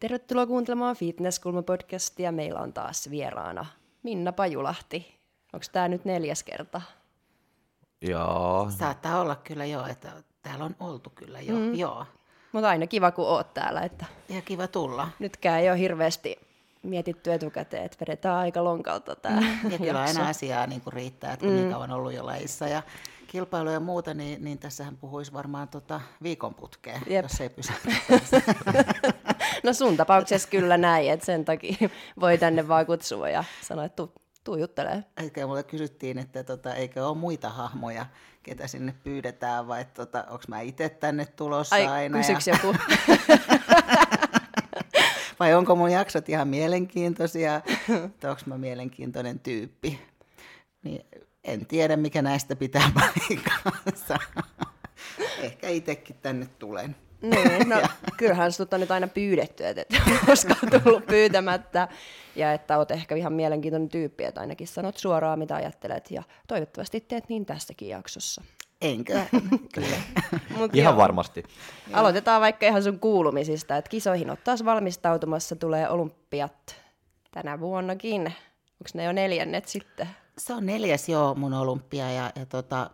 Tervetuloa kuuntelemaan Fitnesskulma-podcastia. Meillä on taas vieraana Minna Pajulahti. Onko tämä nyt neljäs kerta? Joo. Saattaa olla kyllä jo, että täällä on oltu kyllä jo. Mm. Joo. Mutta aina kiva, kun oot täällä. Että Ja kiva tulla. nytkään ei ole hirveästi mietitty etukäteen, että vedetään aika lonkalta tämä Mm. Ja kyllä aina asiaa niin kuin riittää, että kun mm. niin kauan ollut jo lajissa ja kilpailuja ja muuta, niin, niin tässähän puhuisi varmaan tota viikon putkeen, Jep. jos ei pysy. No sun tapauksessa kyllä näin, että sen takia voi tänne vaan kutsua ja sanoa, että tuu, juttelee. Eikä mulle kysyttiin, että tota, eikö ole muita hahmoja, ketä sinne pyydetään, vai tota, onko mä itse tänne tulossa Ai, aina. kysyks ja, joku? vai onko mun jaksot ihan mielenkiintoisia, että onko mä mielenkiintoinen tyyppi. Niin en tiedä, mikä näistä pitää paikkansa. Ehkä itsekin tänne tulen. Niin, no kyllähän sut on nyt aina pyydetty, että et koskaan tullut pyytämättä. Ja että oot ehkä ihan mielenkiintoinen tyyppi, että ainakin sanot suoraan mitä ajattelet. Ja toivottavasti teet niin tässäkin jaksossa. Enkö? Kyllä. Mut Ihan joo, varmasti. Aloitetaan vaikka ihan sun kuulumisista, että kisoihin oot taas valmistautumassa, tulee olympiat tänä vuonnakin. Onko ne jo neljännet sitten? Se on neljäs joo mun olympia ja, ja tota,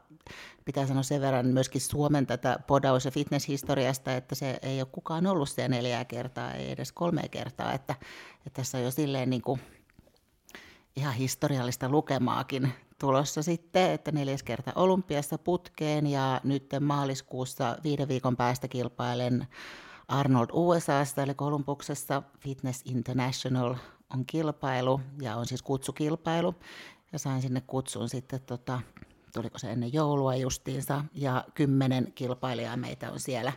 pitää sanoa sen verran myöskin Suomen tätä podaus- ja fitnesshistoriasta, että se ei ole kukaan ollut siellä neljää kertaa, ei edes kolme kertaa, että, että tässä on jo silleen niin kuin ihan historiallista lukemaakin tulossa sitten, että neljäs kerta olympiassa putkeen ja nyt maaliskuussa viiden viikon päästä kilpailen Arnold USAsta, eli Kolumbuksessa Fitness International on kilpailu ja on siis kutsukilpailu. Ja sain sinne kutsun sitten, tota, tuliko se ennen joulua justiinsa, ja kymmenen kilpailijaa meitä on siellä.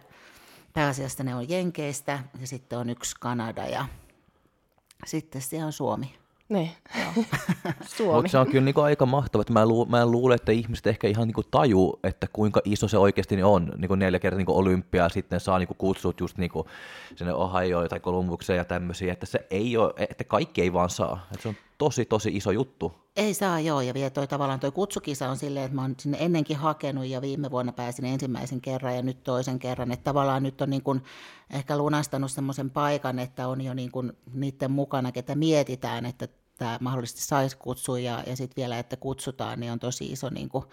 Pääasiassa ne on Jenkeistä ja sitten on yksi Kanada ja sitten siellä on Suomi. Niin, Suomi. Mutta se on kyllä niinku aika mahtavaa, että mä, lu- mä en luule, että ihmiset ehkä ihan niinku taju, että kuinka iso se oikeasti on. Niinku neljä kertaa niinku olympia ja sitten saa niinku kutsut just niinku sinne Ohioon tai Kolumbukseen ja tämmöisiä, että se ei ole, että kaikki ei vaan saa. Että se on tosi tosi iso juttu. Ei saa joo, ja vielä toi tavallaan toi kutsukisa on silleen, että mä oon sinne ennenkin hakenut ja viime vuonna pääsin ensimmäisen kerran ja nyt toisen kerran, että tavallaan nyt on niin kuin ehkä lunastanut semmoisen paikan, että on jo niin kuin niiden mukana, ketä mietitään, että tämä mahdollisesti saisi kutsua ja, ja sitten vielä, että kutsutaan, niin on tosi iso niin kuin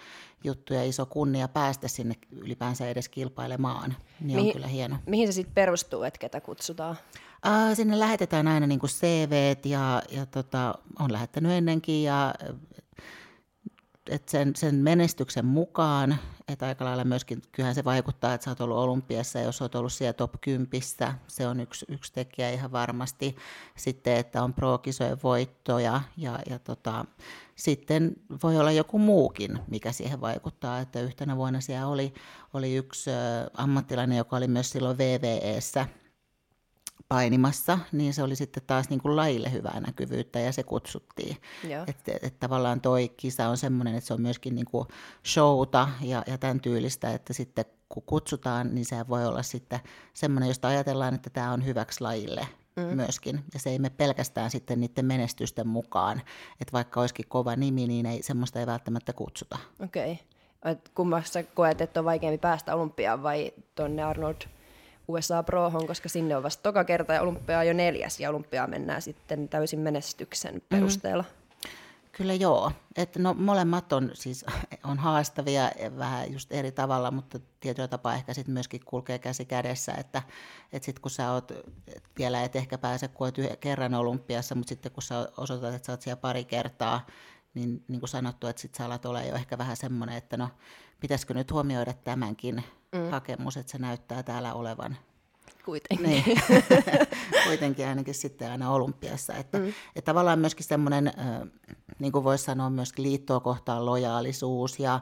juttu ja iso kunnia päästä sinne ylipäänsä edes kilpailemaan, niin on Mihin- kyllä hieno. Mihin se sitten perustuu, että ketä kutsutaan? Ää, sinne lähetetään aina niin kuin CVt ja, ja tota, on lähettänyt ennenkin ja et sen, sen menestyksen mukaan, että aika lailla myöskin, kyllähän se vaikuttaa, että sä oot ollut olympiassa, ja jos oot ollut siellä top 10, se on yksi, yksi tekijä ihan varmasti. Sitten, että on pro-kisojen voittoja, ja, ja tota, sitten voi olla joku muukin, mikä siihen vaikuttaa, että yhtenä vuonna siellä oli, oli yksi ammattilainen, joka oli myös silloin VVEssä, painimassa, niin se oli sitten taas niin kuin lajille hyvää näkyvyyttä ja se kutsuttiin. Että et tavallaan toi kisa on semmoinen, että se on myöskin niin kuin showta ja, ja tämän tyylistä, että sitten kun kutsutaan, niin se voi olla sitten semmoinen, josta ajatellaan, että tämä on hyväksi lajille mm. myöskin. Ja se ei mene pelkästään sitten niiden menestysten mukaan. Että vaikka olisikin kova nimi, niin ei, semmoista ei välttämättä kutsuta. Okei. Okay. Kummassa koet, että on vaikeampi päästä olympiaan vai tonne Arnold USA Prohon, koska sinne on vasta toka kerta ja olympia on jo neljäs ja olympiaan mennään sitten täysin menestyksen perusteella. Kyllä joo. Että no, molemmat on siis on haastavia vähän just eri tavalla, mutta tietyllä tapaa ehkä sitten myöskin kulkee käsi kädessä, että, että sitten kun sä oot, et vielä et ehkä pääse, kun oot kerran olympiassa, mutta sitten kun sä osoitat, että sä oot siellä pari kertaa, niin niin kuin sanottu, että sitten sä alat olla jo ehkä vähän semmoinen, että no pitäisikö nyt huomioida tämänkin mm. hakemus, että se näyttää täällä olevan Kuitenkin. niin. Kuitenkin ainakin sitten aina olympiassa. Että, mm. että tavallaan myöskin semmoinen, niin kuin voisi sanoa, myöskin liittoa kohtaan lojaalisuus ja,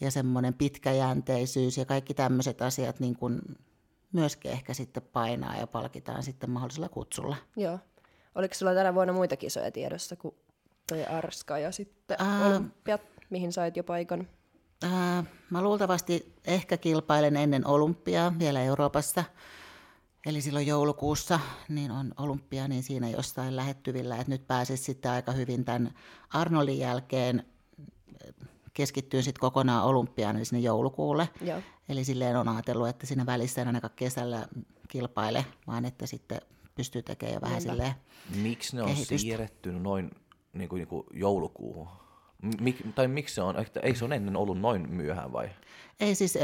ja semmoinen pitkäjänteisyys ja kaikki tämmöiset asiat niin kuin myöskin ehkä sitten painaa ja palkitaan sitten mahdollisella kutsulla. Joo. Oliko sulla tänä vuonna muita kisoja tiedossa kuin toi Arska ja sitten Ää. olympiat, mihin sait jo paikan? Ää, mä luultavasti ehkä kilpailen ennen olympiaa vielä Euroopassa. Eli silloin joulukuussa niin on olympia niin siinä jossain lähettyvillä, että nyt pääsisi sitten aika hyvin tämän Arnoldin jälkeen keskittyy sitten kokonaan olympiaan eli sinne joulukuulle. Joo. Eli silleen on ajatellut, että siinä välissä en ainakaan kesällä kilpaile, vaan että sitten pystyy tekemään jo vähän Niinpä. silleen Miksi ne on kehitystä. siirretty noin niin kuin, niin kuin joulukuuhun? Mik, tai miksi se on, että ei se on ennen ollut noin myöhään vai? Ei siis, äh,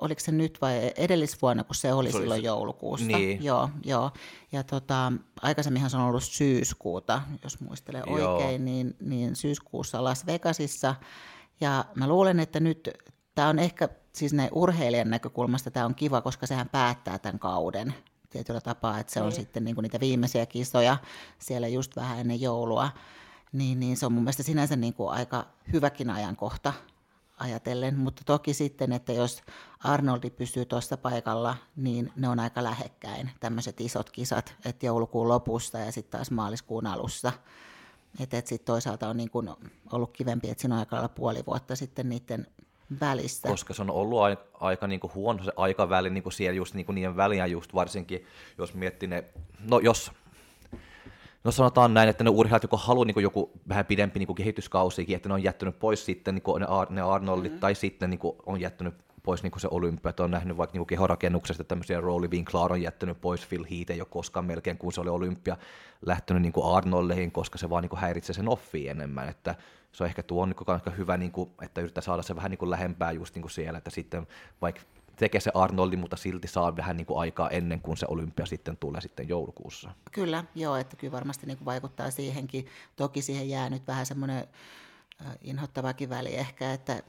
oliko se nyt vai edellisvuonna, kun se oli Se oli silloin se- joulukuusta. Niin. Joo, joo. Ja tota, aikaisemminhan se on ollut syyskuuta, jos muistelen Joo. oikein, niin, niin syyskuussa Las Vegasissa. Ja mä luulen, että nyt tämä on ehkä, siis näin urheilijan näkökulmasta tämä on kiva, koska sehän päättää tämän kauden tietyllä tapaa, että se on Niin. sitten niin kuin niitä viimeisiä kisoja siellä just vähän ennen joulua. Niin, niin se on mun mielestä sinänsä niin kuin aika hyväkin ajankohta ajatellen, mutta toki sitten, että jos Arnoldi pysyy tuossa paikalla, niin ne on aika lähekkäin, tämmöiset isot kisat, että joulukuun lopussa ja sitten taas maaliskuun alussa. Että et sitten toisaalta on niin kun ollut kivempi, että siinä on aika puoli vuotta sitten niiden välissä. Koska se on ollut aika, aika niin kuin huono se aikaväli niin kuin siellä just niin kuin niiden väliä just varsinkin, jos miettii ne, no jos, no sanotaan näin, että ne urheilijat joko haluaa niin joku vähän pidempi niin kehityskausikin, että ne on jättänyt pois sitten niin ne, Ar- ne Arnoldit, mm-hmm. tai sitten niin on jättänyt pois niin se olympia, että on nähnyt vaikka niin kehorakennuksesta että tämmöisiä Rolly Winkler on jättänyt pois, Phil Heath ei ole koskaan melkein, kun se oli olympia, lähtenyt niin Arnoldeihin, koska se vaan niin häiritsee sen offiin enemmän, että se on ehkä tuo niin kuin aika hyvä, niin kuin, että yrittää saada se vähän niin lähempää just niin siellä, että sitten vaikka tekee se Arnoldi, mutta silti saa vähän niin kuin aikaa ennen kuin se olympia sitten tulee sitten joulukuussa. Kyllä, joo, että kyllä varmasti niin kuin vaikuttaa siihenkin. Toki siihen jää nyt vähän semmoinen inhottavakin väli ehkä, että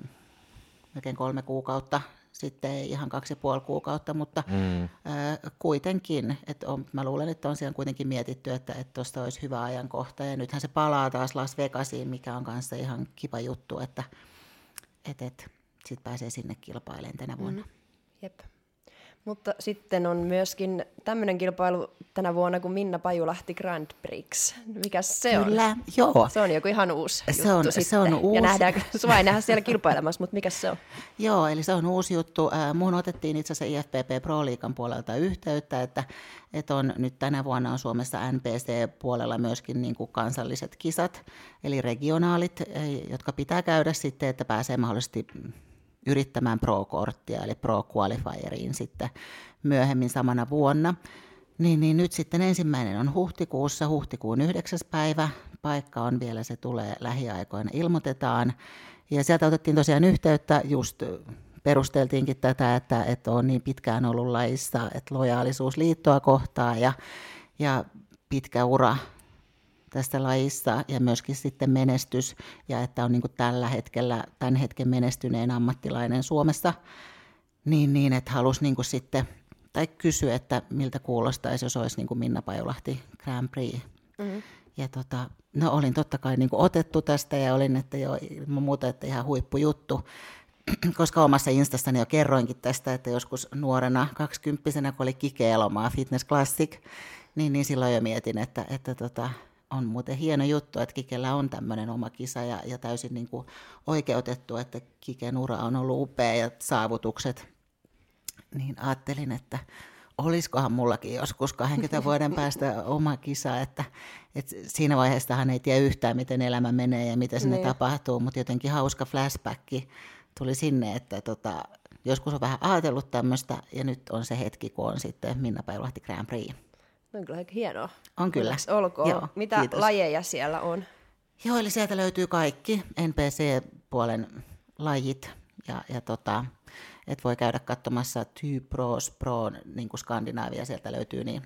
melkein kolme kuukautta, sitten ei ihan kaksi ja puoli kuukautta, mutta mm. äh, kuitenkin, että on, mä luulen, että on siellä kuitenkin mietitty, että tuosta olisi hyvä ajankohta, ja nythän se palaa taas Las Vegasiin, mikä on kanssa ihan kiva juttu, että et, et, sitten pääsee sinne kilpailemaan tänä vuonna. Mm. Jep. Mutta sitten on myöskin tämmöinen kilpailu tänä vuonna kuin Minna Pajulahti Grand Prix. Mikä se on? Kyllä, joo. Se on joku ihan uusi Se juttu on- se sitten. on Ja uusi. nähdään, sua ei nähdä siellä kilpailemassa, mutta mikä se on? Joo, eli se on uusi juttu. Äh, Muun otettiin itse asiassa IFPP Pro Liikan puolelta yhteyttä, että, että on nyt tänä vuonna on Suomessa NPC-puolella myöskin niin kuin kansalliset kisat, eli regionaalit, jotka pitää käydä sitten, että pääsee mahdollisesti yrittämään Pro-korttia, eli Pro-qualifieriin sitten myöhemmin samana vuonna. Niin, niin nyt sitten ensimmäinen on huhtikuussa, huhtikuun 9. päivä. Paikka on vielä, se tulee lähiaikoina, ilmoitetaan. Ja sieltä otettiin tosiaan yhteyttä, just perusteltiinkin tätä, että, että on niin pitkään ollut laissa, että lojaalisuus liittoa kohtaa ja, ja pitkä ura tästä lajissa ja myöskin sitten menestys ja että on niin tällä hetkellä, tämän hetken menestyneen ammattilainen Suomessa, niin, niin että halusi niin sitten, tai kysyä, että miltä kuulostaisi, jos olisi niin kuin Minna Pajulahti Grand Prix. Mm-hmm. Ja tota, no olin totta kai niin kuin otettu tästä ja olin, että jo ilman muuta, että ihan huippujuttu, koska omassa instassani jo kerroinkin tästä, että joskus nuorena, kaksikymppisenä, kun oli Kike Elomaa Fitness Classic, niin, niin silloin jo mietin, että, että tota, on muuten hieno juttu, että Kikellä on tämmöinen oma kisa ja, ja täysin niin kuin oikeutettu, että Kiken ura on ollut upea ja saavutukset. Niin ajattelin, että olisikohan mullakin joskus 20 vuoden päästä oma kisa, että, että siinä vaiheessahan ei tiedä yhtään, miten elämä menee ja mitä sinne Niin. tapahtuu, mutta jotenkin hauska flashback tuli sinne, että tota, joskus on vähän ajatellut tämmöistä ja nyt on se hetki, kun on sitten Minna Päivälahti Grand Prix. No on kyllä aika hienoa. On kyllä. Onneksi olkoon. Joo, Mitä kiitos. lajeja siellä on? Joo, eli sieltä löytyy kaikki NPC-puolen lajit ja, ja tota, et voi käydä katsomassa Typros Pro, niin kuin Skandinaavia sieltä löytyy, niin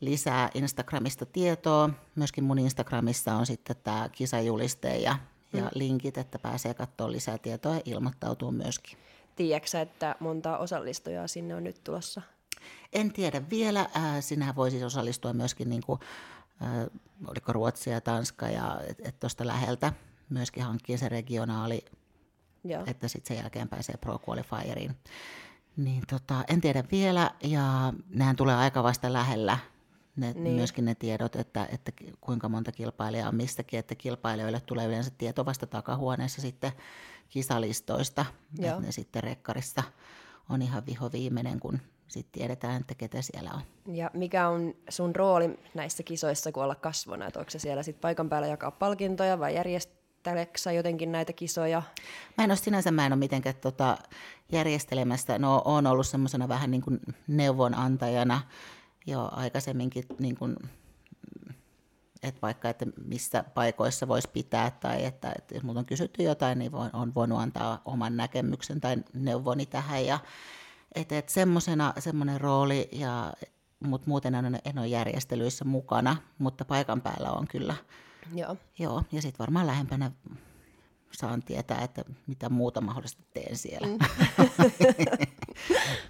lisää Instagramista tietoa. Myöskin mun Instagramissa on sitten tämä kisajuliste ja, ja linkit, että pääsee katsoa lisää tietoa ja ilmoittautuu myöskin. Tiedätkö että monta osallistujaa sinne on nyt tulossa? En tiedä vielä. Äh, sinähän voisi osallistua myöskin, niin kuin, äh, oliko Ruotsi ja Tanska, ja tuosta läheltä myöskin hankkia se regionaali, Joo. että sitten sen jälkeen pääsee Pro Qualifieriin. Niin tota, en tiedä vielä, ja nehän tulee aika vasta lähellä, ne, niin. myöskin ne tiedot, että, että kuinka monta kilpailijaa on mistäkin, että kilpailijoille tulee yleensä tieto vasta takahuoneessa sitten kisalistoista, Joo. että ne sitten rekkarissa on ihan viho viimeinen, kun sitten tiedetään, että ketä siellä on. Ja mikä on sun rooli näissä kisoissa, kun olla kasvona? Että onko se siellä sit paikan päällä jakaa palkintoja vai järjesteleksä jotenkin näitä kisoja? Mä en ole sinänsä, mä en ole mitenkään tota, järjestelemässä. No, on ollut semmoisena vähän niin kuin neuvonantajana jo aikaisemminkin niin kuin että vaikka, että missä paikoissa voisi pitää tai että, että jos minulta on kysytty jotain, niin voin, on voinut antaa oman näkemyksen tai neuvoni tähän. Ja, että, että semmoinen rooli, ja, mutta muuten en, en ole järjestelyissä mukana, mutta paikan päällä on kyllä. Joo. Joo ja sitten varmaan lähempänä saan tietää, että mitä muuta mahdollisesti teen siellä. Mm.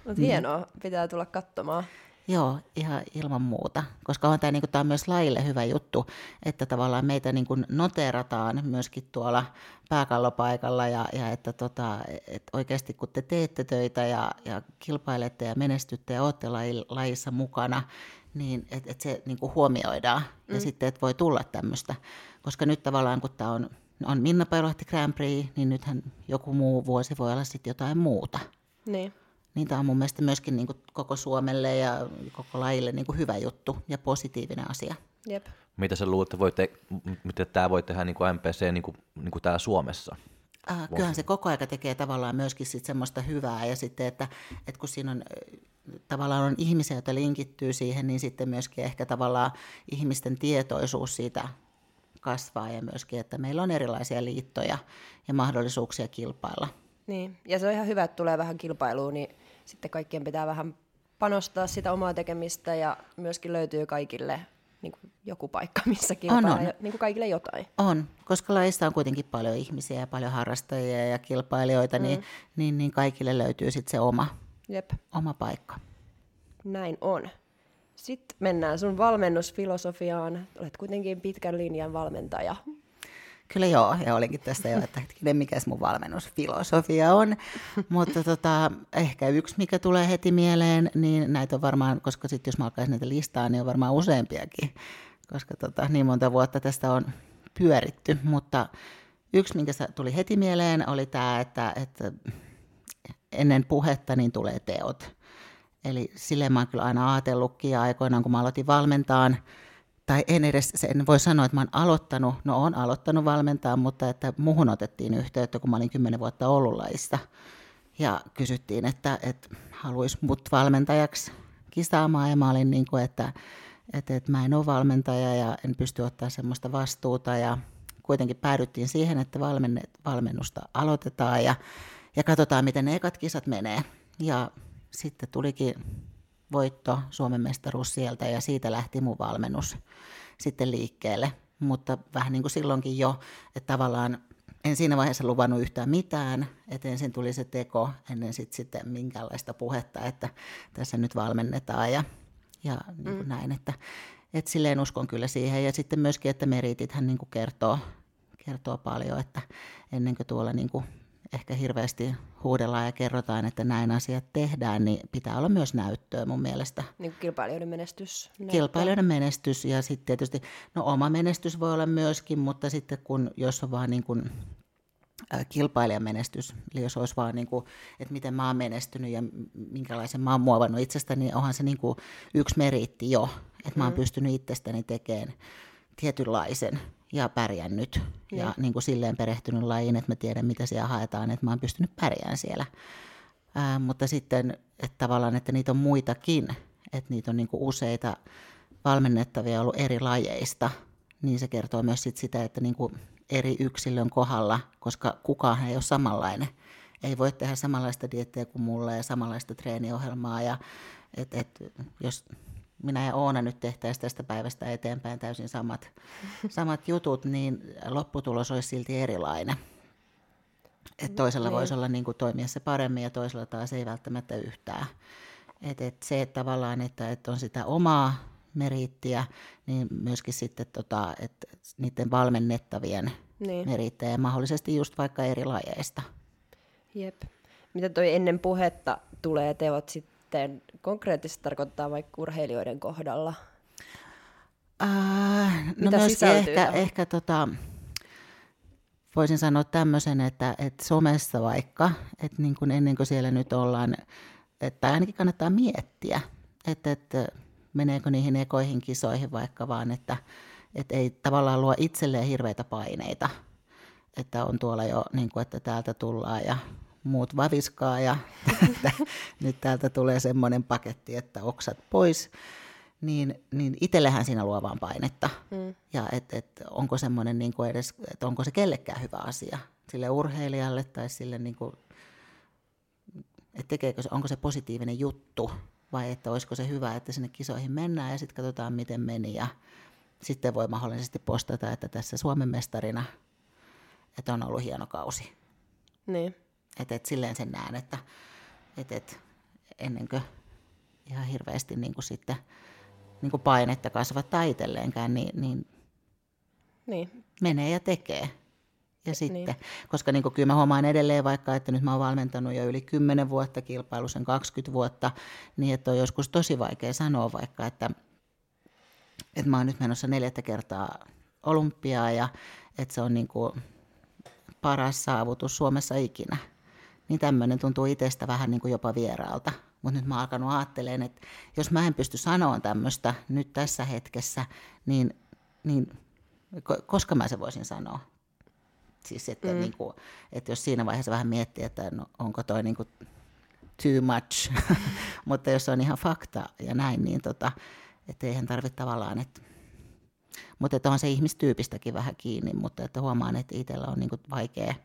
Mutta hienoa, pitää tulla katsomaan. Joo, ihan ilman muuta, koska on tämä, niin kuin, tämä on myös lajille hyvä juttu, että tavallaan meitä niin kuin noterataan myöskin tuolla pääkallopaikalla ja, ja että, tota, että oikeasti kun te teette töitä ja, ja kilpailette ja menestytte ja olette lajissa mukana, niin että et se niin kuin huomioidaan mm. ja sitten, että voi tulla tämmöistä, koska nyt tavallaan kun tämä on, on Minna Päivälahti Grand Prix, niin nythän joku muu vuosi voi olla sitten jotain muuta. Niin niin tämä on mun mielestä myöskin niin kuin koko Suomelle ja koko lajille niin kuin hyvä juttu ja positiivinen asia. Jep. Mitä sä luulet, että te, miten tämä voi tehdä niin kuin MPC niin kuin, niin kuin täällä Suomessa? Äh, kyllähän se koko aika tekee tavallaan myöskin sit semmoista hyvää ja sitten, että, että kun siinä on tavallaan on ihmisiä, joita linkittyy siihen, niin sitten myöskin ehkä tavallaan ihmisten tietoisuus siitä kasvaa ja myöskin, että meillä on erilaisia liittoja ja mahdollisuuksia kilpailla. Niin, ja se on ihan hyvä, että tulee vähän kilpailuun, niin sitten kaikkien pitää vähän panostaa sitä omaa tekemistä ja myöskin löytyy kaikille niin kuin joku paikka, missä kilpailla, on, on. Niin kuin kaikille jotain. On, koska laissa on kuitenkin paljon ihmisiä ja paljon harrastajia ja kilpailijoita, niin, mm. niin, niin, niin kaikille löytyy sitten se oma, Jep. oma paikka. Näin on. Sitten mennään sun valmennusfilosofiaan. Olet kuitenkin pitkän linjan valmentaja. Kyllä joo, ja olinkin tästä jo, että hetkinen, mikä mun valmennusfilosofia on. Mutta tota, ehkä yksi, mikä tulee heti mieleen, niin näitä on varmaan, koska sitten jos mä alkaisin näitä listaa, niin on varmaan useampiakin, koska tota, niin monta vuotta tästä on pyöritty. Mutta yksi, minkä tuli heti mieleen, oli tämä, että, että ennen puhetta niin tulee teot. Eli silleen mä oon kyllä aina ajatellutkin ja aikoinaan, kun mä aloitin valmentaan, tai en edes, en voi sanoa, että mä oon aloittanut, no on aloittanut valmentaa, mutta että muhun otettiin yhteyttä, kun mä olin kymmenen vuotta ollut. Ja kysyttiin, että, että haluaisi mut valmentajaksi kisaamaan, ja mä olin niin kuin, että, että, että mä en ole valmentaja ja en pysty ottaa semmoista vastuuta, ja kuitenkin päädyttiin siihen, että valmennusta aloitetaan, ja, ja katsotaan, miten ne ekat kisat menee. Ja sitten tulikin voitto, Suomen mestaruus sieltä ja siitä lähti mun valmennus sitten liikkeelle. Mutta vähän niin kuin silloinkin jo, että tavallaan en siinä vaiheessa luvannut yhtään mitään, että ensin tuli se teko ennen sit sitten minkäänlaista puhetta, että tässä nyt valmennetaan ja, ja niin kuin mm. näin, että, että silleen uskon kyllä siihen. Ja sitten myöskin, että meritithän niin kuin kertoo, kertoo paljon, että ennen kuin tuolla niin kuin ehkä hirveästi huudellaan ja kerrotaan, että näin asiat tehdään, niin pitää olla myös näyttöä mun mielestä. Niin kuin kilpailijoiden menestys. Näyttää. Kilpailijoiden menestys ja sitten tietysti, no oma menestys voi olla myöskin, mutta sitten kun, jos on vaan niin kuin kilpailijan menestys, eli jos olisi vaan niin kuin, että miten mä oon menestynyt ja minkälaisen mä oon muovannut itsestäni, niin onhan se niin kuin yksi meriitti jo, että mä oon mm. pystynyt itsestäni tekemään tietynlaisen ja pärjännyt. Ja, ja niin kuin silleen perehtynyt lajiin, että mä tiedän, mitä siellä haetaan, että mä oon pystynyt pärjään siellä. Ää, mutta sitten, että tavallaan, että niitä on muitakin, että niitä on niin kuin useita valmennettavia ollut eri lajeista, niin se kertoo myös sit sitä, että niin kuin eri yksilön kohdalla, koska kukaan ei ole samanlainen. Ei voi tehdä samanlaista diettiä kuin mulla ja samanlaista treeniohjelmaa. Ja et, et, jos minä ja Oona nyt tehtäisiin tästä päivästä eteenpäin täysin samat, samat jutut, niin lopputulos olisi silti erilainen. Et toisella niin. voisi olla niin kuin toimia se paremmin ja toisella taas ei välttämättä yhtään. Et, et se että tavallaan, että, että on sitä omaa meriittiä, niin myöskin sitten tota, että niiden valmennettavien niin. meriittejä mahdollisesti just vaikka eri lajeista. Jep. Mitä toi ennen puhetta tulee teot sitten sitten konkreettisesti tarkoittaa vaikka urheilijoiden kohdalla? Äh, no Mitä myöskin ehkä, ehkä tota, voisin sanoa tämmöisen, että, että somessa vaikka, että niin kuin ennen kuin siellä nyt ollaan että ainakin kannattaa miettiä, että, että meneekö niihin ekoihin kisoihin vaikka vaan, että, että ei tavallaan luo itselleen hirveitä paineita, että on tuolla jo, niin kuin, että täältä tullaan ja muut vaviskaa ja että nyt täältä tulee semmoinen paketti, että oksat pois, niin, niin itsellähän siinä luo vaan painetta. Mm. Ja että et, onko semmoinen niin kuin edes, että onko se kellekään hyvä asia sille urheilijalle tai sille niin kuin, että tekeekö se, onko se positiivinen juttu vai että olisiko se hyvä, että sinne kisoihin mennään ja sitten katsotaan miten meni ja sitten voi mahdollisesti postata, että tässä Suomen mestarina, että on ollut hieno kausi. Niin. Että et silleen sen näen, että et, et, ennen kuin ihan hirveästi niin kuin sitten niin kuin painetta kasvattaa itselleenkään, niin, niin, niin. menee ja tekee. Ja sitten, niin. koska niin kuin kyllä mä huomaan edelleen vaikka, että nyt mä oon valmentanut jo yli 10 vuotta kilpailusen 20 vuotta, niin että on joskus tosi vaikea sanoa vaikka, että, että mä oon nyt menossa neljättä kertaa olympiaa ja että se on niin kuin paras saavutus Suomessa ikinä niin tämmöinen tuntuu itsestä vähän niin kuin jopa vieraalta. Mutta nyt mä oon alkanut ajattelemaan, että jos mä en pysty sanoa tämmöistä nyt tässä hetkessä, niin, niin koska mä se voisin sanoa? Siis, että, mm. niin kuin, että jos siinä vaiheessa vähän miettii, että no, onko toi niin kuin too much, mutta jos on ihan fakta ja näin, niin tota, että eihän tarvitse tavallaan, että mutta että on se ihmistyypistäkin vähän kiinni, mutta että huomaan, että itsellä on niin kuin vaikea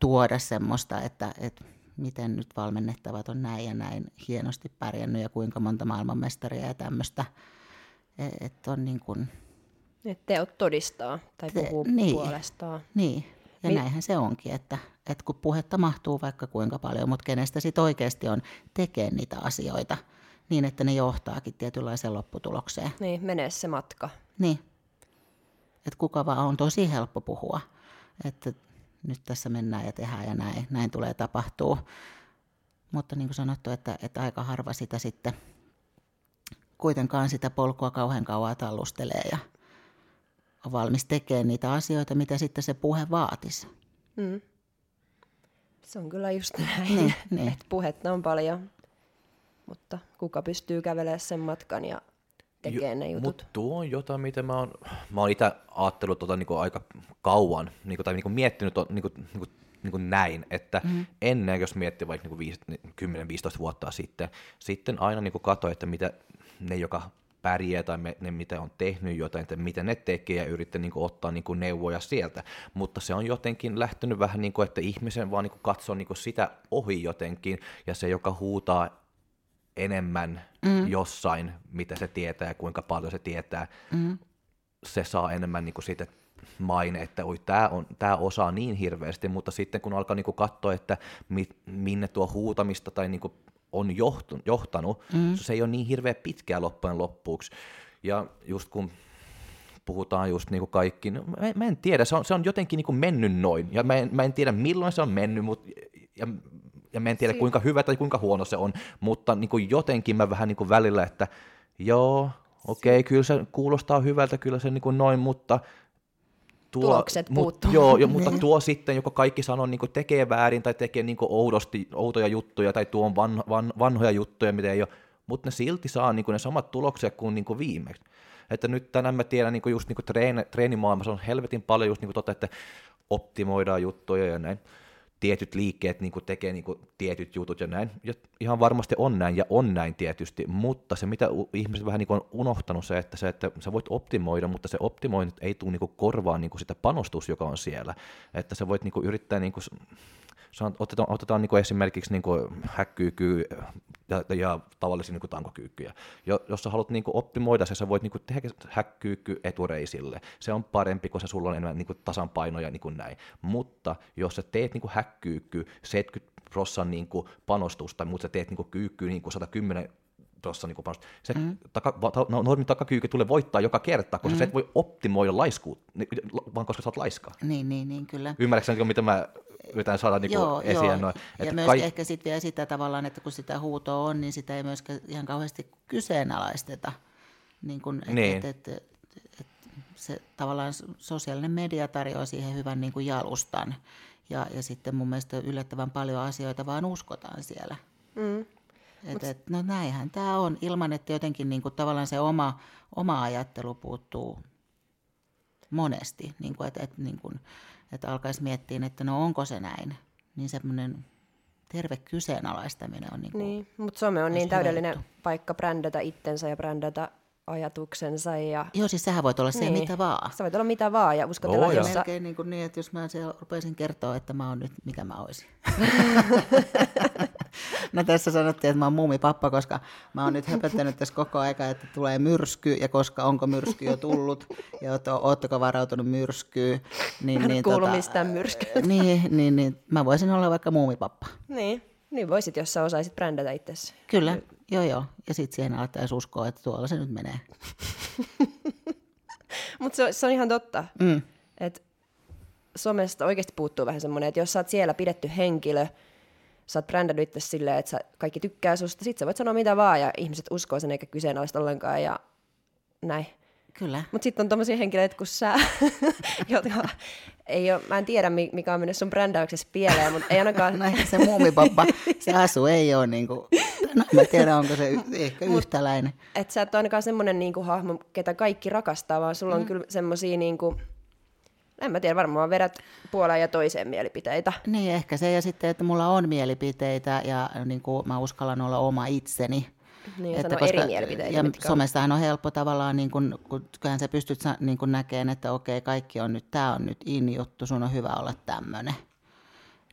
tuoda semmoista, että, että miten nyt valmennettavat on näin ja näin hienosti pärjännyt ja kuinka monta maailmanmestaria ja tämmöistä. Että on niin kuin... Et teot todistaa tai puhuu Te, niin, puolestaan. Niin, ja Mi- näinhän se onkin, että, että kun puhetta mahtuu vaikka kuinka paljon, mutta kenestä sitten oikeasti on tekee niitä asioita niin, että ne johtaakin tietynlaiseen lopputulokseen. Niin, menee se matka. Niin. Että kuka vaan on tosi helppo puhua. Että nyt tässä mennään ja tehdään ja näin, näin tulee tapahtuu. Mutta niin kuin sanottu, että, että aika harva sitä sitten kuitenkaan sitä polkua kauhean kauan tallustelee ja on valmis tekemään niitä asioita, mitä sitten se puhe vaatisi. Mm. Se on kyllä just näin, niin, niin. että puhetta on paljon, mutta kuka pystyy kävelemään sen matkan ja tekee ne jutut. Mutta tuo on jotain, mitä mä oon, mä oon itse ajatellut tota, niinku aika kauan, niinku, tai niinku miettinyt niinku, niinku, niinku näin, että mm. ennen, jos miettii vaikka niinku 10-15 vuotta sitten, sitten aina niinku katsoin, että mitä ne, joka pärjää tai me, ne, mitä on tehnyt jotain, että mitä ne tekee ja yrittää niin kuin, ottaa niin kuin, neuvoja sieltä. Mutta se on jotenkin lähtenyt vähän niin kuin, että ihmisen vaan niin kuin, katsoo niin kuin, sitä ohi jotenkin ja se, joka huutaa enemmän mm. jossain, mitä se tietää ja kuinka paljon se tietää, mm. se saa enemmän niin kuin siitä maine, että oi, tämä, on, tämä osaa niin hirveästi, mutta sitten kun alkaa niin kuin katsoa, että mi, minne tuo huutamista tai niin kuin on johtanut, mm. se ei ole niin hirveä pitkää loppujen loppuksi. Ja just kun puhutaan just niin kuin kaikki, no, mä, mä en tiedä, se on, se on jotenkin niin kuin mennyt noin, ja mä en, mä en tiedä milloin se on mennyt, mutta ja ja mä en tiedä kuinka hyvä tai kuinka huono se on, mutta niin kuin jotenkin mä vähän niin kuin välillä, että joo, okei, okay, kyllä se kuulostaa hyvältä, kyllä se niin kuin noin, mutta tuo, Tulokset mut, Joo, jo, mutta tuo sitten, joko kaikki sanoo niin tekee väärin tai tekee niin oudosti, outoja juttuja tai tuo on van, van, vanhoja juttuja, mitä ei ole, mutta ne silti saa niin ne samat tulokset kuin, niin kuin viimeksi. Että nyt tänään mä tiedän niin just niin treeni, treenimaailmassa on helvetin paljon just niin tota, että optimoidaan juttuja ja näin tietyt liikkeet niin kuin tekee niin kuin tietyt jutut ja näin. Ja ihan varmasti on näin ja on näin tietysti, mutta se mitä ihmiset vähän niin kuin on unohtanut se, että, se, että sä voit optimoida, mutta se optimointi ei tule niin kuin korvaan niin kuin sitä panostus, joka on siellä. Että sä voit niin kuin yrittää niin kuin otetaan, otetaan niin kuin esimerkiksi niin kuin häkkyykkyy ja, ja tavallisia niin tankokyykkyjä. Jo, jos sä haluat niin kuin optimoida se, sä voit niin kuin tehdä häkkyykky etureisille. Se on parempi, koska sulla on enemmän niin kuin tasanpainoja niin kuin näin. Mutta jos sä teet niin kuin häkkyykky 70 prossan niin kuin panostusta, mutta sä teet niin kuin kyykkyy niin kuin 110 tuossa niin panostus. Se mm. taka, no, normin takakyykky tulee voittaa joka kerta, koska mm. sä et voi optimoida laiskuutta, vaan koska sä oot laiskaa. Niin, niin, niin kyllä. Ymmärrätkö, mitä mä yritän saada niin joo, esiin. Joo. Noin, ja myös kaik... ehkä sitten vielä sitä tavallaan, että kun sitä huutoa on, niin sitä ei myöskään ihan kauheasti kyseenalaisteta. Niin kun, et, niin. Et, et, et, et, se tavallaan sosiaalinen media tarjoaa siihen hyvän niin kuin jalustan. Ja, ja sitten mun mielestä yllättävän paljon asioita vaan uskotaan siellä. Mm. Et, et, no näinhän tämä on, ilman että jotenkin niinku, tavallaan se oma, oma ajattelu puuttuu monesti, niinku, että et, niinku, et alkaisi miettiä, että no onko se näin, niin semmoinen terve kyseenalaistaminen on niinku, Niin, mutta some on niin täydellinen juttu. paikka brändätä itsensä ja brändätä ajatuksensa. Ja, Joo, siis sehän voit olla se niin, mitä vaan. Sä voit olla mitä vaan ja uskotella, Oo, jos ja- sä, Melkein niin, kuin niin, että jos mä siellä rupeaisin kertoa, että mä oon nyt, mikä mä oisin. no tässä sanottiin, että mä oon muumipappa, koska mä oon nyt höpöttänyt tässä koko aika, että tulee myrsky, ja koska onko myrsky jo tullut, ja ootte- ootteko varautunut myrskyyn. Niin, Mä en niin, kuulu mistään myrskystä. Niin, niin, niin, mä voisin olla vaikka muumipappa. niin, niin voisit, jos sä osaisit brändätä itsesi. Kyllä, joo joo. Ja sitten siihen alettaisiin uskoa, että tuolla se nyt menee. Mutta se, se on ihan totta, Mm. että somesta oikeasti puuttuu vähän semmoinen, että jos sä oot siellä pidetty henkilö, sä oot brändännyt itse silleen, että sä, kaikki tykkää susta, sit sä voit sanoa mitä vaan ja ihmiset uskoo sen eikä kyseenalaista ollenkaan ja näin. Kyllä. Mutta sitten on tommosia henkilöitä kuin sä, jotka ei ole, mä en tiedä mi- mikä on mennyt sun brändäyksessä pieleen, mutta ei ainakaan, No ehkä se muumipappa, se asu ei ole niin kuin, no mä tiedä onko se y- ehkä yhtäläinen. että sä et ole ainakaan semmoinen niinku hahmo, ketä kaikki rakastaa, vaan sulla on Mm. kyllä semmosia niinku, en mä tiedä, varmaan vedät puoleen ja toiseen mielipiteitä. Niin ehkä se ja sitten, että mulla on mielipiteitä ja niin kuin mä uskallan olla oma itseni. Niin, että sanoo eri mielipiteitä. Ja mitkä on- somestahan on helppo tavallaan, niin kun, kun kyllähän sä pystyt niin kun näkemään, että okei, kaikki on nyt, tämä on nyt in juttu, sun on hyvä olla tämmöinen.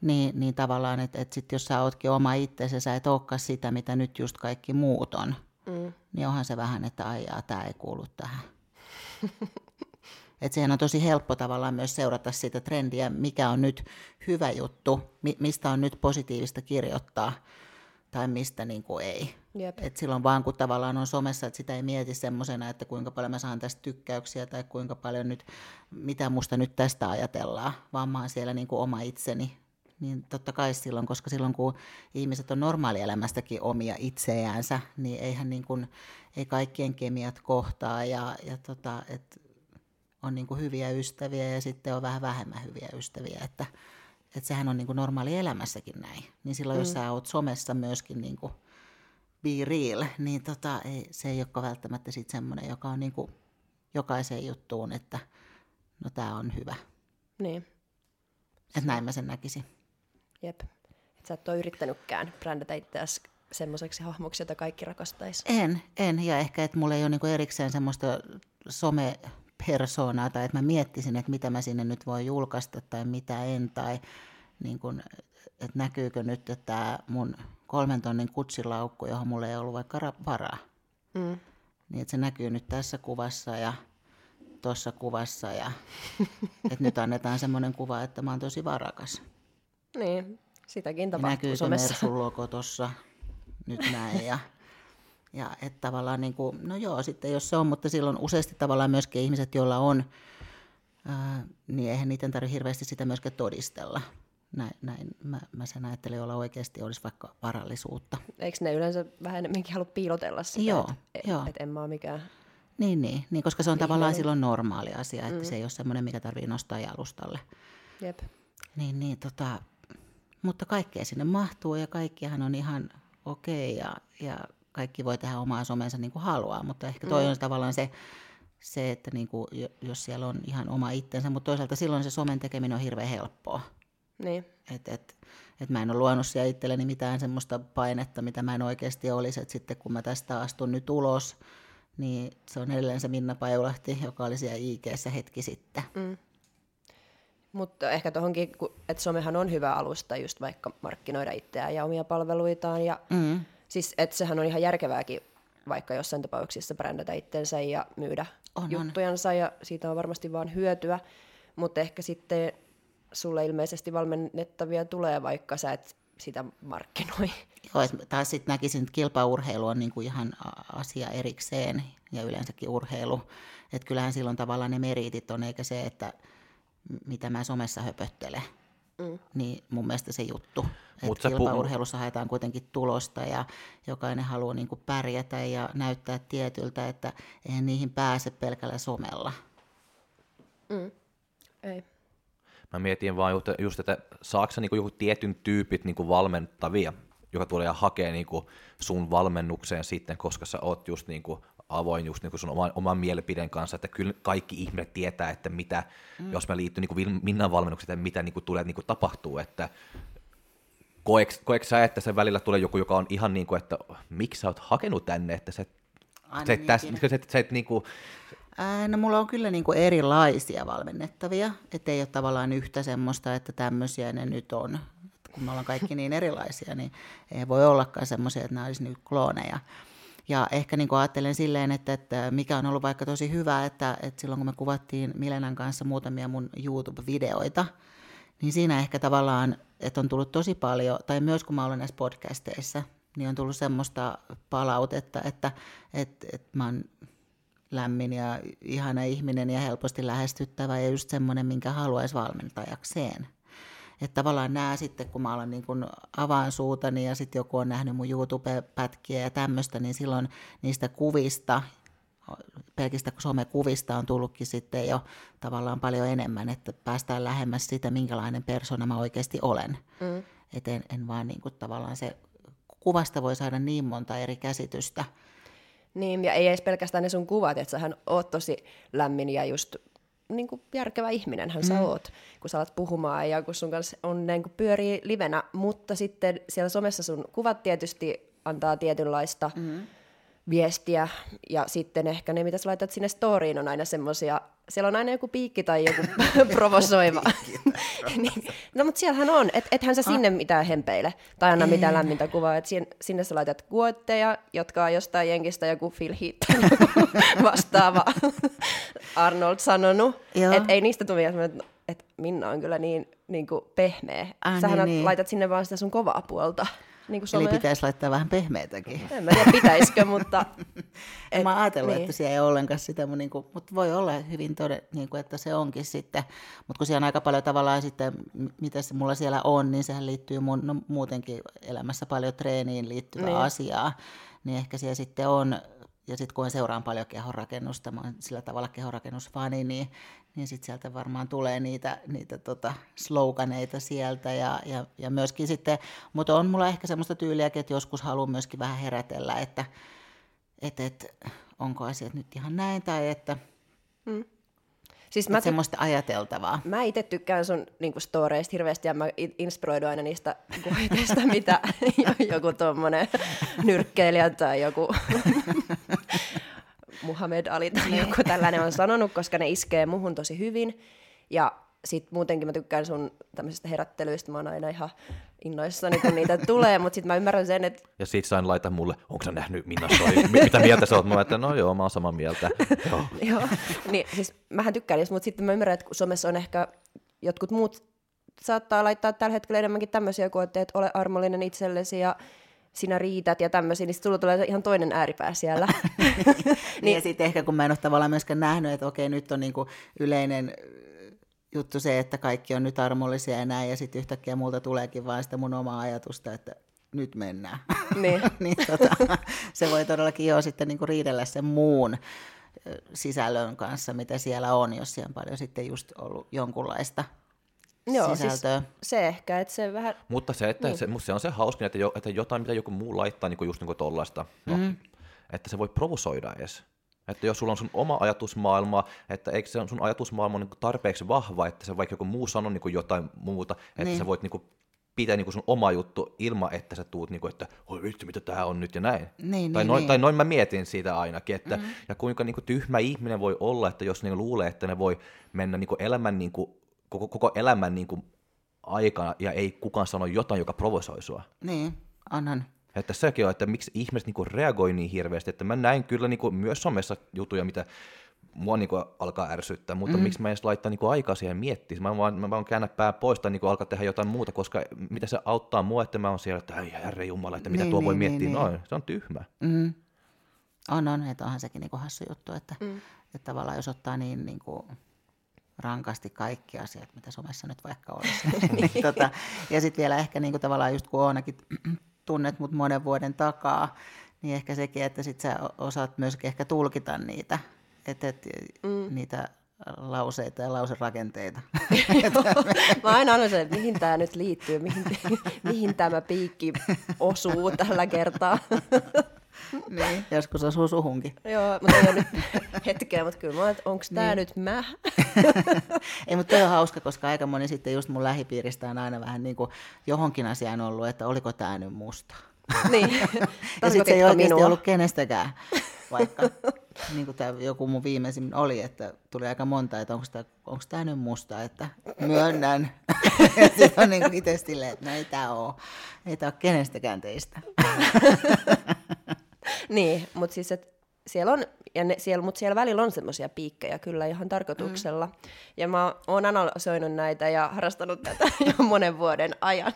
Niin, niin tavallaan, että, että sit jos sä ootkin oma itsesi ja sä et olekaan sitä, mitä nyt just kaikki muut on, mm. niin onhan se vähän, että aijaa, tämä ei kuulu tähän. Että sehän on tosi helppo tavallaan myös seurata sitä trendiä, mikä on nyt hyvä juttu, mi- mistä on nyt positiivista kirjoittaa tai mistä niin kuin ei. Jep. Et silloin vaan kun tavallaan on somessa, että sitä ei mieti semmoisena, että kuinka paljon mä saan tästä tykkäyksiä tai kuinka paljon nyt, mitä musta nyt tästä ajatellaan, vaan mä oon siellä niin kuin oma itseni. Niin totta kai silloin, koska silloin kun ihmiset on normaalielämästäkin omia itseäänsä, niin eihän niin kuin, ei kaikkien kemiat kohtaa ja, ja tota, et on niin kuin hyviä ystäviä ja sitten on vähän vähemmän hyviä ystäviä, että, että sehän on niin kuin normaali elämässäkin näin. Niin silloin, mm. jos sä oot somessa myöskin niin kuin be real, niin tota, ei, se ei ole välttämättä sit semmoinen, joka on niin kuin jokaiseen juttuun, että no tämä on hyvä. Niin, Että näin mä sen näkisin. jep. Et sä et ole yrittänytkään brändätä itseäsi semmoiseksi hahmoksi, jota kaikki rakastaisi. En, en. Ja ehkä, että mulla ei ole niinku erikseen semmoista somepersoonaa, tai että mä miettisin, että mitä mä sinne nyt voi julkaista tai mitä en, tai niin kun, että näkyykö nyt että tämä mun kolmen tonnin kutsilaukku, johon mulla ei ollut vaikka ra- varaa. Mm. Niin, että se näkyy nyt tässä kuvassa ja tuossa kuvassa, ja että nyt annetaan semmoinen kuva, että mä oon tosi varakas. Niin, sitäkin Ja tapahtuu näkyykö somessa. Mersun logo tuossa nyt näin ja, ja että tavallaan niin kuin, no joo sitten jos se on, mutta silloin useasti tavallaan myöskin ihmiset, joilla on, ää, niin eihän niiden tarvitse hirveästi sitä myöskään todistella. Näin, näin mä, mä sen ajattelen, jolla oikeasti olisi vaikka varallisuutta. Eikö ne yleensä vähän enemmänkin halua piilotella sitä, Joo, että joo. et en mä ole mikään... Niin, niin, niin koska se on tavallaan silloin normaali asia, että mm. se ei ole semmoinen, mikä tarvii nostaa jalustalle. Jep. Niin, niin tota, mutta kaikkea sinne mahtuu ja kaikkihan on ihan okei ja, ja kaikki voi tehdä omaa somensa niin kuin haluaa, mutta ehkä toi mm. on tavallaan se, se että niin kuin, jo- jos siellä on ihan oma itsensä, mutta toisaalta silloin se somen tekeminen on hirveän helppoa. Niin, Et, et, et mä en ole luonut siellä itselleni mitään semmoista painetta, mitä mä en oikeasti olisi. Et sitten kun mä tästä astun nyt ulos, niin se on edelleen se Minna Paulahti, joka oli siellä ig hetki sitten. Mm. mutta ehkä tuohonkin, että somehan on hyvä alusta just vaikka markkinoida itseään ja omia palveluitaan. Ja Mm. Siis, että sehän on ihan järkevääkin vaikka jossain tapauksissa brändätä itsensä ja myydä On, on. juttujansa ja siitä on varmasti vaan hyötyä. Mutta ehkä sitten sulle ilmeisesti valmennettavia tulee, vaikka sä et sitä markkinoi. Joo, taas sitten näkisin, että kilpaurheilu on niinku ihan asia erikseen ja yleensäkin urheilu. Että kyllähän silloin tavallaan ne meriitit on, eikä se, että mitä mä somessa höpöttelen. Mm. Niin mun mielestä se juttu. Mut Että kilpaurheilussa haetaan kuitenkin tulosta ja jokainen haluaa niinku pärjätä ja näyttää tietyltä, että eihän niihin pääse pelkällä somella. Ei. Mä mietin vaan just, just että saako niinku joku tietyn tyypit niinku valmentavia joka tulee ja hakee niin kuin sun valmennukseen sitten, koska sä oot just niin kuin avoin just niin sun oman, oman mielipiden kanssa, että kyllä kaikki ihmiset tietää, että mitä, mm. jos mä liittyn niin Minnan valmennukseen, että mitä niin kuin tulee niin kuin tapahtuu, että koeks, koeks sä, että se välillä tulee joku, joka on ihan niin kuin, että miksi sä oot hakenut tänne, että se, se, täs, se, se, se, niin kuin, Ää, no mulla on kyllä niin kuin erilaisia valmennettavia, että ei ole tavallaan yhtä semmoista, että tämmöisiä ne nyt on. Kun me ollaan kaikki niin erilaisia, niin ei voi ollakaan semmoisia, että nämä olisi nyt klooneja. Ja ehkä niin kuin ajattelen silleen, että, että mikä on ollut vaikka tosi hyvä, että, että silloin kun me kuvattiin Milenan kanssa muutamia mun YouTube-videoita, niin siinä ehkä tavallaan, että on tullut tosi paljon, tai myös kun mä olen näissä podcasteissa, niin on tullut semmoista palautetta, että, että, että mä oon lämmin ja ihana ihminen ja helposti lähestyttävä ja just semmoinen, minkä haluaisi valmentajakseen. Että tavallaan nämä sitten, kun mä olen niin kuin avaan suutani ja sitten joku on nähnyt mun YouTube-pätkiä ja tämmöistä, niin silloin niistä kuvista, pelkistä somekuvista on tullutkin sitten jo tavallaan paljon enemmän, että päästään lähemmäs sitä, minkälainen persona mä oikeasti olen. Mm. Että en, en vaan niin kuin tavallaan se, kuvasta voi saada niin monta eri käsitystä. Niin, ja ei edes pelkästään ne sun kuvat, että sähän oot tosi lämmin ja just niin kuin järkevä ihminenhän sä mm. oot, kun sä alat puhumaan ja kun sun kanssa on, niin kuin pyörii livenä, mutta sitten siellä somessa sun kuvat tietysti antaa tietynlaista mm. Viestiä ja sitten ehkä ne, mitä sä laitat sinne storyin, on aina semmoisia siellä on aina joku piikki tai joku provosoiva. niin, no mutta siellähän on, et, ethän sä ah. sinne mitään hempeile tai anna mitään lämmintä kuvaa, että sinne, sinne sä laitat kuotteja, jotka on jostain jenkistä joku Phil Heath vastaava Arnold sanonut, että ei niistä tule että et Minna on kyllä niin, niin kuin pehmeä. Ah, Sähän niin, niin. laitat sinne vaan sitä sun kovaa puolta. Niin kuin Eli pitäisi laittaa vähän pehmeätäkin. En mä tiedä, pitäisikö, mutta... Et, mä ajatellut, niin. että siellä ei ole ollenkaan sitä, mutta, niin kuin, mutta voi olla hyvin tode, niin kuin, että se onkin sitten. Mutta kun siellä on aika paljon tavallaan sitten, mitä se mulla siellä on, niin sehän liittyy mun, no, muutenkin elämässä paljon treeniin liittyvää niin. asiaa. Niin ehkä siellä sitten on ja sitten kun seuraan paljon kehonrakennusta, mä olen sillä tavalla kehonrakennusfani, niin, niin sitten sieltä varmaan tulee niitä, niitä tota sloganeita sieltä ja, ja, ja myöskin sitten, mutta on mulla ehkä semmoista tyyliäkin, että joskus haluan myöskin vähän herätellä, että et, et, onko asiat nyt ihan näin tai että mm. Siis mä ty- semmoista ajateltavaa. Mä itse tykkään sun niinku, storeista hirveästi ja mä inspiroidun aina niistä kohteista, mitä joku tuommoinen nyrkkeilijä tai joku Muhammed Ali tai niin. joku tällainen on sanonut, koska ne iskee muhun tosi hyvin. Ja sit muutenkin mä tykkään sun tämmöisistä herättelyistä, mä oon aina ihan innoissani, kun niitä tulee, mutta sitten mä ymmärrän sen, että... Ja sit sain laita mulle, onko sä nähnyt Minna Story, mitä mieltä sä oot? Mä että no joo, mä oon samaa mieltä. joo. joo. Niin, siis mähän tykkään niistä, mutta sitten mä ymmärrän, että somessa on ehkä jotkut muut saattaa laittaa tällä hetkellä enemmänkin tämmöisiä kuin, että ole armollinen itsellesi ja sinä riität ja tämmöisiä, niin sulla tulee ihan toinen ääripää siellä. niin, niin, ja sitten ehkä kun mä en ole tavallaan myöskään nähnyt, että okei, nyt on niinku yleinen juttu se, että kaikki on nyt armollisia ja näin, ja sitten yhtäkkiä multa tuleekin vaan sitä mun omaa ajatusta, että nyt mennään. Niin. niin tota, se voi todellakin jo sitten niinku riidellä sen muun sisällön kanssa, mitä siellä on, jos siellä on paljon sitten just ollut jonkunlaista Joo, sisältöä. Siis se ehkä, että se vähän... Mutta se, että niin. se, se on se hauska, että, jo, että jotain, mitä joku muu laittaa niin kuin just niin kuin tollaista, no, mm. että se voi provosoida edes. Että jos sulla on sun oma ajatusmaailma, että eikö se sun ajatusmaailma niin tarpeeksi vahva, että se vaikka joku muu sanoo niin jotain muuta, että niin. sä voit niin kuin pitää niin kuin sun oma juttu ilman, että sä tuut, niin kuin, että oi vitsi, mitä tää on nyt ja näin. Niin, tai, niin, noin, niin. tai noin mä mietin siitä ainakin, että mm. ja kuinka niin kuin tyhmä ihminen voi olla, että jos niin luulee, että ne voi mennä niin kuin elämän, niin kuin, koko, koko elämän niin kuin aikana ja ei kukaan sano jotain, joka provosoi sua. Niin, onhan. Että sekin on, että miksi ihmiset niinku reagoi niin hirveästi, että mä näin kyllä niinku myös somessa jutuja, mitä mua niinku alkaa ärsyttää, mutta mm. miksi mä edes laittaa niinku aikaa siihen miettiä. Mä vaan, mä vaan käännä pää pois tai niinku alkaa tehdä jotain muuta, koska mitä se auttaa mua, että mä oon siellä, että ei herre jumala, että mitä niin, tuo niin, voi niin, miettiä. Niin. Noin, se on tyhmä. Mm. On, on, että onhan sekin niinku hassu juttu, että, mm. että tavallaan jos ottaa niin, niin kuin rankasti kaikki asiat, mitä somessa nyt vaikka olisi. niin, tota, ja sitten vielä ehkä niin kuin tavallaan just kun Oonakin tunnet mut monen vuoden takaa, niin ehkä sekin, että sit sä osaat myöskin ehkä tulkita niitä, että et, mm. niitä lauseita ja lauserakenteita. Mä aina olen se, että mihin tämä nyt liittyy, mihin, mihin tämä piikki osuu tällä kertaa. niin, joskus osuu suhunkin. Joo, mutta ei ole nyt hetkeä, mutta kyllä mä onko tämä niin. nyt mä? ei, mutta on hauska, koska aika moni sitten just mun lähipiiristä on aina vähän niin kuin johonkin asiaan ollut, että oliko tämä nyt musta. Niin. ja sitten se ei oikeasti minua? ollut kenestäkään, vaikka niin kuin tämä joku mun viimeisin oli, että tuli aika monta, että onko tämä, onko tämä nyt musta, että myönnän. sitten on niin kuin itse silleen, että no ei tämä ole, ei tämä ole kenestäkään teistä. Niin, mutta siis että siellä on, ja ne, siellä, mutta siellä välillä on semmoisia piikkejä kyllä ihan tarkoituksella. Mm. Ja mä oon analysoinut näitä ja harrastanut tätä jo monen vuoden ajan.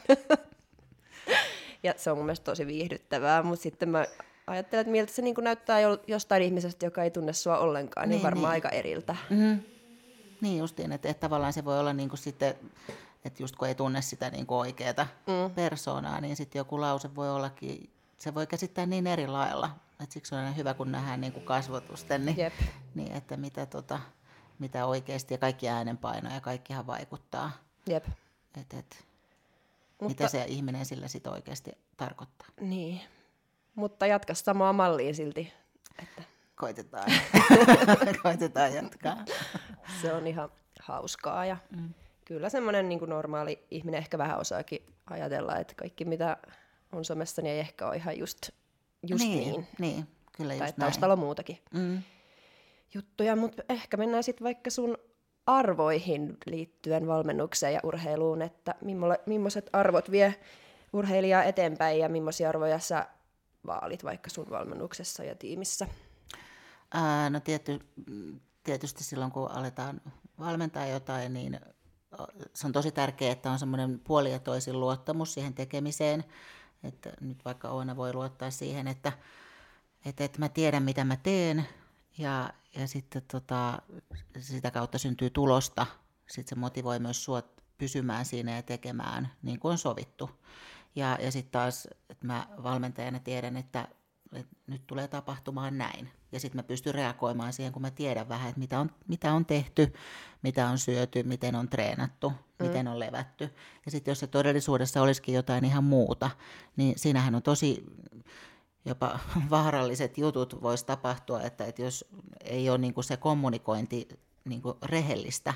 ja se on mun mielestä tosi viihdyttävää, mutta sitten mä ajattelen, että miltä se niin näyttää jostain ihmisestä, joka ei tunne sua ollenkaan, niin, niin varmaan niin. aika eriltä. Mm. Niin justiin, että, että tavallaan se voi olla niin kuin sitten, että just kun ei tunne sitä niin kuin oikeaa mm. persoonaa, niin sitten joku lause voi ollakin, se voi käsittää niin eri lailla. Että siksi on hyvä, kun nähdään niin kuin kasvotusten, niin, Jep. niin että mitä, tota, mitä oikeasti ja kaikki äänenpaino ja kaikkihan vaikuttaa. Jep. Et, et, Mutta... Mitä se ihminen sillä sitten oikeasti tarkoittaa. Niin. Mutta jatka samaa mallia silti. Että... Koitetaan. Koitetaan jatkaa. Se on ihan hauskaa ja mm. kyllä semmoinen niin normaali ihminen ehkä vähän osaakin ajatella, että kaikki mitä on somessa, niin ei ehkä ole ihan just, just niin. niin. niin. Kyllä just tai taustalla on muutakin mm. juttuja, mutta ehkä mennään sitten vaikka sun arvoihin liittyen valmennukseen ja urheiluun, että millaiset arvot vie urheilijaa eteenpäin ja millaisia arvoja sä vaalit vaikka sun valmennuksessa ja tiimissä? Ää, no tietty, tietysti silloin, kun aletaan valmentaa jotain, niin se on tosi tärkeää, että on semmoinen puoli ja toisin luottamus siihen tekemiseen. Että nyt vaikka Oona voi luottaa siihen, että, että, että mä tiedän, mitä mä teen, ja, ja sitten tota, sitä kautta syntyy tulosta. Sitten se motivoi myös sua pysymään siinä ja tekemään niin kuin on sovittu. Ja, ja sitten taas, että mä valmentajana tiedän, että, että nyt tulee tapahtumaan näin. Ja sitten mä pystyn reagoimaan siihen, kun mä tiedän vähän, että mitä on, mitä on tehty, mitä on syöty, miten on treenattu, mm. miten on levätty. Ja sitten jos se todellisuudessa olisikin jotain ihan muuta, niin siinähän on tosi jopa vaaralliset jutut voisi tapahtua, että, että jos ei ole niin kuin se kommunikointi niin kuin rehellistä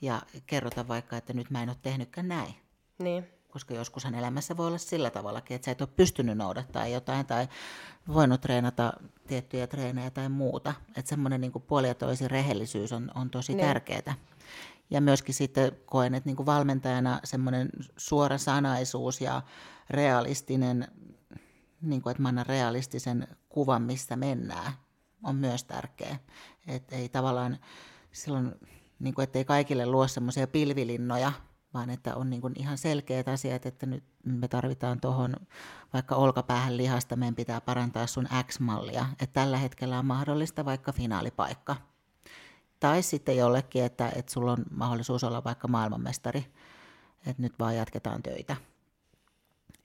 ja kerrota vaikka, että nyt mä en ole tehnytkään näin. Niin koska joskushan elämässä voi olla sillä tavallakin, että sä et ole pystynyt noudattaa jotain tai voinut treenata tiettyjä treenejä tai muuta. Että semmoinen niin puoli ja toisin rehellisyys on, on tosi niin. tärkeää. Ja myöskin sitten koen, että niin kuin valmentajana semmoinen suora sanaisuus ja realistinen, niin kuin, että mä annan realistisen kuvan, mistä mennään, on myös tärkeä. Että ei tavallaan silloin, niin kuin, ettei kaikille luo semmoisia pilvilinnoja, vaan että on niin kuin ihan selkeät asiat, että nyt me tarvitaan tuohon vaikka olkapäähän lihasta, meidän pitää parantaa sun X-mallia, että tällä hetkellä on mahdollista vaikka finaalipaikka. Tai sitten jollekin, että, että sulla on mahdollisuus olla vaikka maailmanmestari, että nyt vaan jatketaan töitä.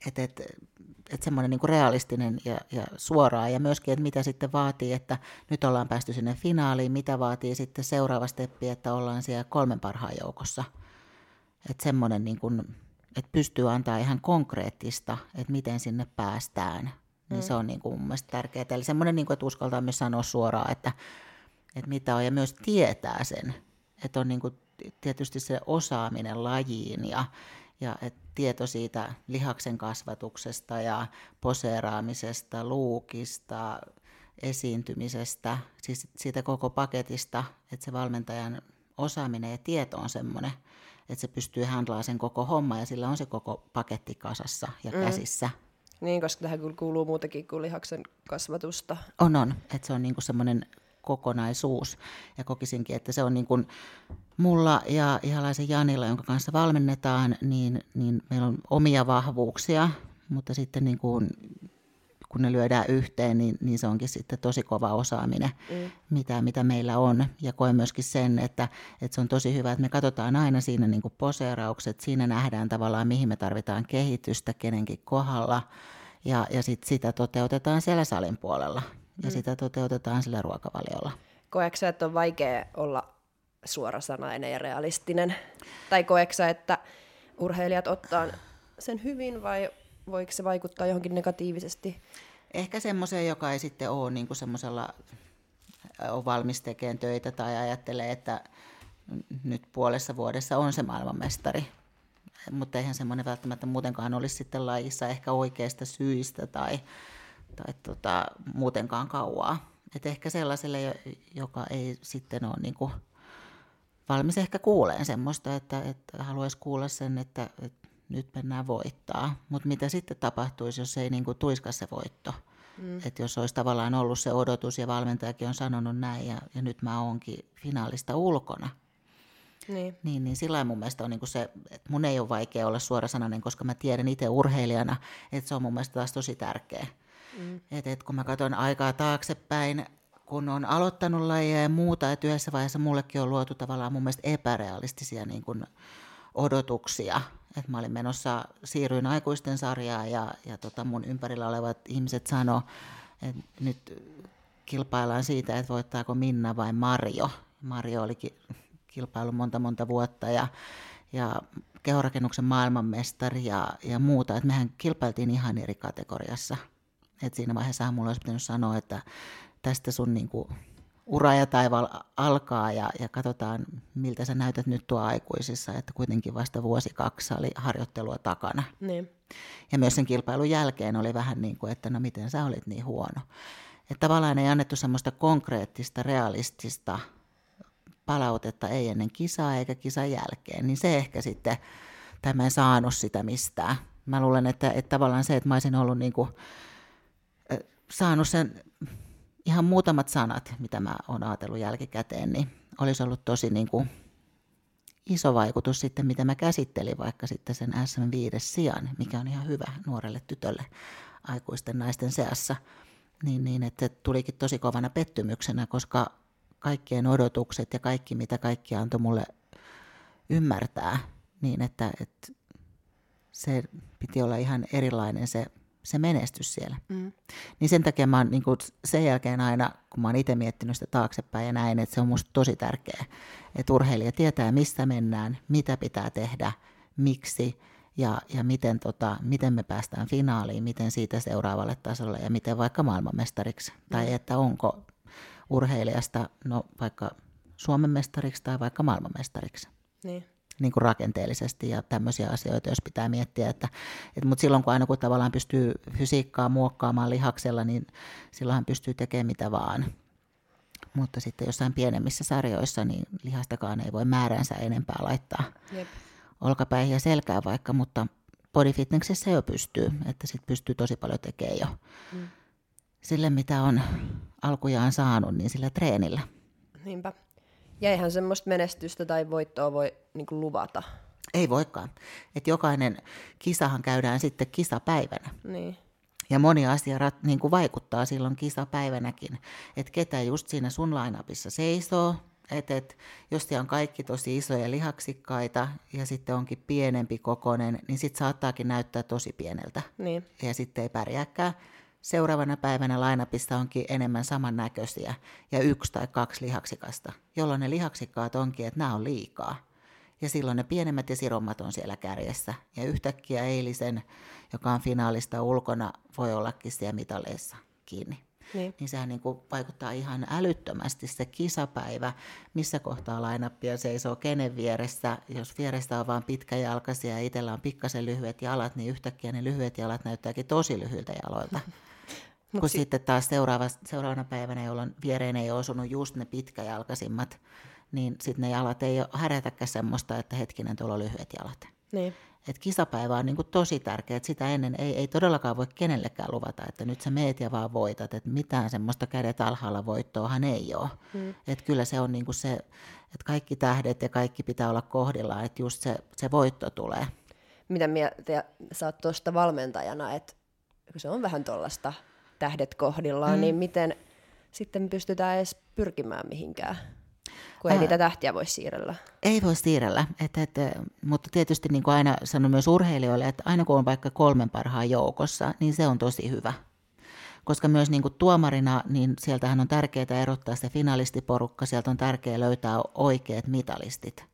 Että et, et semmoinen niin realistinen ja, ja suoraa ja myöskin, että mitä sitten vaatii, että nyt ollaan päästy sinne finaaliin, mitä vaatii sitten seuraava steppi, että ollaan siellä kolmen parhaan joukossa – että semmoinen, niin kuin, että pystyy antaa ihan konkreettista, että miten sinne päästään, niin mm. se on niin kuin mun mielestä tärkeää. Eli semmoinen, niin kuin, että uskaltaa myös sanoa suoraan, että, että mitä on, ja myös tietää sen, että on niin kuin tietysti se osaaminen lajiin ja, ja et tieto siitä lihaksen kasvatuksesta ja poseeraamisesta, luukista, esiintymisestä, siis siitä koko paketista, että se valmentajan osaaminen ja tieto on semmoinen, että se pystyy handlaamaan sen koko homma ja sillä on se koko paketti kasassa ja mm. käsissä. Niin, koska tähän kyllä kuuluu muutakin kuin lihaksen kasvatusta. On, on. Että se on niinku semmoinen kokonaisuus. Ja kokisinkin, että se on niin kuin mulla ja ihalaisen Janilla, jonka kanssa valmennetaan, niin, niin meillä on omia vahvuuksia, mutta sitten niin kuin kun ne lyödään yhteen, niin, niin se onkin sitten tosi kova osaaminen, mm. mitä, mitä meillä on. Ja koen myöskin sen, että, että se on tosi hyvä, että me katsotaan aina siinä niin kuin poseeraukset, siinä nähdään tavallaan, mihin me tarvitaan kehitystä kenenkin kohdalla, ja, ja sit sitä toteutetaan siellä salin puolella, ja mm. sitä toteutetaan sillä ruokavaliolla. Koetko että on vaikea olla suorasanainen ja realistinen? Tai koeksa, että urheilijat ottaa sen hyvin vai voiko se vaikuttaa johonkin negatiivisesti? Ehkä semmoiseen, joka ei sitten ole niin semmoisella on valmis tekemään töitä tai ajattelee, että nyt puolessa vuodessa on se maailmanmestari. Mutta eihän semmoinen välttämättä muutenkaan olisi sitten lajissa ehkä oikeista syistä tai, tai tota, muutenkaan kauaa. Et ehkä sellaiselle, joka ei sitten ole niin kuin valmis ehkä kuuleen semmoista, että, että haluaisi kuulla sen, että, että nyt mennään voittaa. Mutta mitä sitten tapahtuisi, jos ei niin kuin tuiska se voitto? Mm. Että jos olisi tavallaan ollut se odotus ja valmentajakin on sanonut näin ja, ja nyt mä oonkin finaalista ulkona. Niin. Niin, niin sillä mun mielestä on niin se, että mun ei ole vaikea olla suorasanainen, koska mä tiedän itse urheilijana, että se on mun mielestä taas tosi tärkeä. Mm. Että et kun mä katson aikaa taaksepäin, kun on aloittanut lajia ja muuta, että yhdessä vaiheessa mullekin on luotu tavallaan mun mielestä epärealistisia niin kuin odotuksia. Että mä olin menossa, siirryin aikuisten sarjaan ja, ja tota mun ympärillä olevat ihmiset sanoi, että nyt kilpaillaan siitä, että voittaako Minna vai Marjo. Marjo oli kilpailu monta monta vuotta ja, ja kehorakennuksen maailmanmestari ja, ja muuta. Että mehän kilpailtiin ihan eri kategoriassa. Et siinä vaiheessa mulla olisi pitänyt sanoa, että tästä sun niinku ura ja taival alkaa ja, ja katsotaan, miltä sä näytät nyt tuo aikuisissa, että kuitenkin vasta vuosi kaksi oli harjoittelua takana. Niin. Ja myös sen kilpailun jälkeen oli vähän niin kuin, että no miten sä olit niin huono. Että tavallaan ei annettu semmoista konkreettista, realistista palautetta ei ennen kisaa eikä kisan jälkeen, niin se ehkä sitten, tai mä en saanut sitä mistään. Mä luulen, että, että tavallaan se, että mä olisin ollut niin kuin, saanut sen ihan muutamat sanat, mitä mä oon ajatellut jälkikäteen, niin olisi ollut tosi niin kuin iso vaikutus sitten, mitä mä käsittelin vaikka sitten sen SM5 sijaan, mikä on ihan hyvä nuorelle tytölle aikuisten naisten seassa. Niin, niin että tulikin tosi kovana pettymyksenä, koska kaikkien odotukset ja kaikki, mitä kaikki antoi mulle ymmärtää, niin että, että se piti olla ihan erilainen se se menestys siellä. Mm. Niin sen takia mä oon niin kuin sen jälkeen aina, kun mä oon itse miettinyt sitä taaksepäin ja näin, että se on musta tosi tärkeää, että urheilija tietää, mistä mennään, mitä pitää tehdä, miksi ja, ja miten, tota, miten me päästään finaaliin, miten siitä seuraavalle tasolle ja miten vaikka maailmanmestariksi. Mm. Tai että onko urheilijasta no, vaikka Suomen mestariksi tai vaikka maailmanmestariksi. Niin niin kuin rakenteellisesti ja tämmöisiä asioita, jos pitää miettiä. Että, että, mutta silloin kun aina kun tavallaan pystyy fysiikkaa muokkaamaan lihaksella, niin silloinhan pystyy tekemään mitä vaan. Mutta sitten jossain pienemmissä sarjoissa, niin lihastakaan ei voi määränsä enempää laittaa Jep. olkapäihin ja selkää vaikka, mutta bodyfitnessissä jo pystyy, että sitten pystyy tosi paljon tekemään jo mm. sille, mitä on alkujaan saanut, niin sillä treenillä. Niinpä. Ja eihän semmoista menestystä tai voittoa voi niin kuin luvata. Ei voikaan. että jokainen kisahan käydään sitten kisapäivänä. Niin. Ja moni asia rat, niin kuin vaikuttaa silloin kisapäivänäkin, että ketä just siinä sun lainapissa seisoo, että et, jos siellä on kaikki tosi isoja lihaksikkaita ja sitten onkin pienempi kokonen, niin sitten saattaakin näyttää tosi pieneltä. Niin. Ja sitten ei pärjääkään seuraavana päivänä lainapista onkin enemmän samannäköisiä ja yksi tai kaksi lihaksikasta, jolloin ne lihaksikkaat onkin, että nämä on liikaa. Ja silloin ne pienemmät ja sirommat on siellä kärjessä. Ja yhtäkkiä eilisen, joka on finaalista ulkona, voi ollakin siellä mitaleissa kiinni. Niin. niin sehän niin kuin vaikuttaa ihan älyttömästi se kisapäivä, missä kohtaa lainappia seisoo kenen vieressä. Jos vierestä on vain pitkäjalkaisia ja itsellä on pikkasen lyhyet jalat, niin yhtäkkiä ne lyhyet jalat näyttääkin tosi lyhyiltä jaloilta. Kun si- sitten taas seuraava, seuraavana päivänä, jolloin viereen ei ole osunut just ne pitkäjalkaisimmat, niin sitten ne jalat ei ole härätäkään semmoista, että hetkinen, tuolla on lyhyet jalat. Niin. Et kisapäivä on niin kuin tosi tärkeä, että sitä ennen ei, ei todellakaan voi kenellekään luvata, että nyt sä meet ja vaan voitat, että mitään semmoista kädet alhaalla voittoahan ei ole. Hmm. Että kyllä se on niin kuin se, että kaikki tähdet ja kaikki pitää olla kohdillaan, että just se, se voitto tulee. Mitä mieltä sä oot tuosta valmentajana, että se on vähän tuollaista tähdet kohdillaan, mm. niin miten sitten pystytään edes pyrkimään mihinkään? kun ei Ää, niitä tähtiä voi siirrellä. Ei voi siirrellä, et, et, mutta tietysti niin kuin aina sanon myös urheilijoille, että aina kun on vaikka kolmen parhaan joukossa, niin se on tosi hyvä. koska myös niin kuin tuomarina, niin sieltähän on tärkeää erottaa se finalistiporukka, sieltä on tärkeää löytää oikeat mitalistit.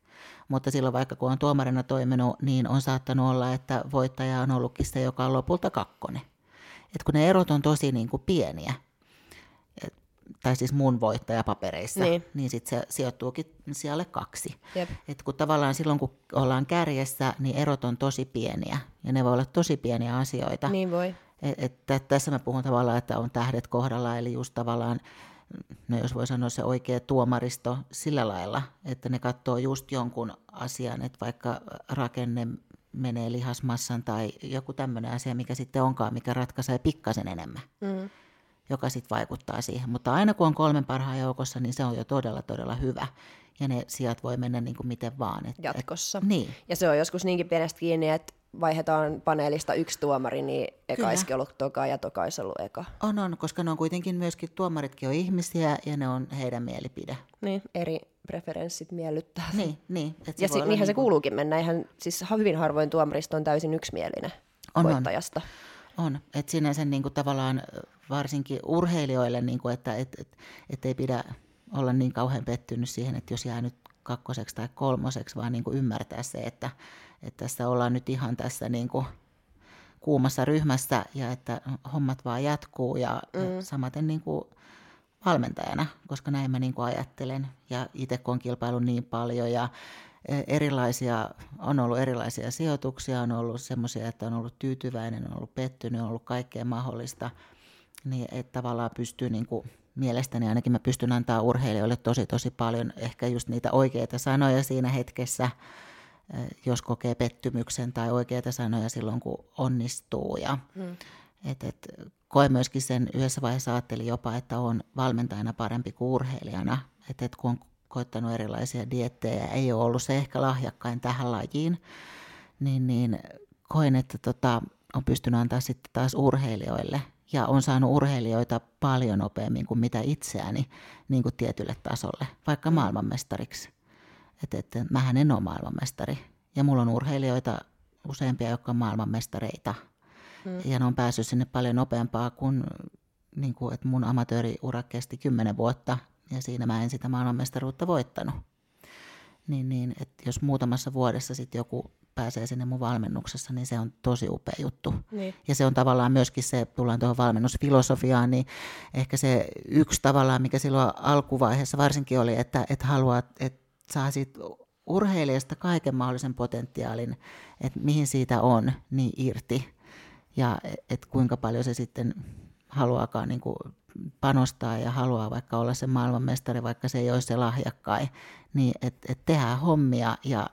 Mutta silloin vaikka kun on tuomarina toiminut, niin on saattanut olla, että voittaja on ollutkin se, joka on lopulta kakkonen. Et kun ne erot on tosi niin kuin pieniä, et, tai siis mun voittajapapereissa, niin, niin sitten se sijoittuukin siellä kaksi. Jep. Et kun tavallaan silloin, kun ollaan kärjessä, niin erot on tosi pieniä, ja ne voi olla tosi pieniä asioita. Niin voi. Et, et, tässä mä puhun tavallaan, että on tähdet kohdalla, eli just tavallaan, no jos voi sanoa se oikea tuomaristo sillä lailla, että ne katsoo just jonkun asian, että vaikka rakenne menee lihasmassan tai joku tämmöinen asia, mikä sitten onkaan, mikä ratkaisee pikkasen enemmän, mm. joka sitten vaikuttaa siihen. Mutta aina kun on kolmen parhaan joukossa, niin se on jo todella, todella hyvä. Ja ne sijat voi mennä niin kuin miten vaan. Et, Jatkossa. Et, niin. Ja se on joskus niinkin pienestä kiinni, että vaihdetaan paneelista yksi tuomari, niin eka olisi ollut toka ja toka olisi ollut eka. On, on, koska ne on kuitenkin myöskin, tuomaritkin on ihmisiä ja ne on heidän mielipide. Niin, eri preferenssit miellyttää. Niin, niin. Se ja si- niinhän niin se kuuluukin mennä. Ihan, siis hyvin harvoin tuomarista on täysin yksimielinen on, voittajasta. On, on. että sinänsä niin kuin tavallaan varsinkin urheilijoille, niin kuin, että et, et, et ei pidä olla niin kauhean pettynyt siihen, että jos jää nyt kakkoseksi tai kolmoseksi, vaan niin kuin ymmärtää se, että, että tässä ollaan nyt ihan tässä niin kuin kuumassa ryhmässä ja että hommat vaan jatkuu ja, mm. ja samaten niin kuin valmentajana, koska näin mä niin kuin ajattelen ja itse kun on kilpailu niin paljon ja e, erilaisia, on ollut erilaisia sijoituksia, on ollut semmoisia, että on ollut tyytyväinen, on ollut pettynyt, on ollut kaikkea mahdollista, niin että tavallaan pystyy niin kuin mielestäni ainakin mä pystyn antaa urheilijoille tosi tosi paljon ehkä just niitä oikeita sanoja siinä hetkessä, jos kokee pettymyksen tai oikeita sanoja silloin, kun onnistuu. Ja, hmm. et, et, koen myöskin sen yhdessä vaiheessa ajattelin jopa, että on valmentajana parempi kuin urheilijana. Että et kun on koittanut erilaisia diettejä ja ei ole ollut se ehkä lahjakkain tähän lajiin, niin, niin koen, että tota, on pystynyt antaa sitten taas urheilijoille – ja on saanut urheilijoita paljon nopeammin kuin mitä itseäni niin kuin tietylle tasolle, vaikka mm. maailmanmestariksi. Että et, mähän en ole maailmanmestari. Ja mulla on urheilijoita useampia, jotka on maailmanmestareita. Hmm. Ja ne on päässyt sinne paljon nopeampaa kuin, niin kuin että mun amatööriura kesti kymmenen vuotta ja siinä mä en sitä maailmanmestaruutta voittanut. Niin, niin että jos muutamassa vuodessa sitten joku pääsee sinne mun valmennuksessa, niin se on tosi upea juttu. Niin. Ja se on tavallaan myöskin se, tullaan tuohon valmennusfilosofiaan, niin ehkä se yksi tavallaan, mikä silloin alkuvaiheessa varsinkin oli, että, että haluaa, että saa siitä urheilijasta kaiken mahdollisen potentiaalin, että mihin siitä on, niin irti. Ja että kuinka paljon se sitten haluaakaan niin kuin panostaa ja haluaa vaikka olla se maailmanmestari, vaikka se ei ole se lahjakkain, niin että et tehdään hommia ja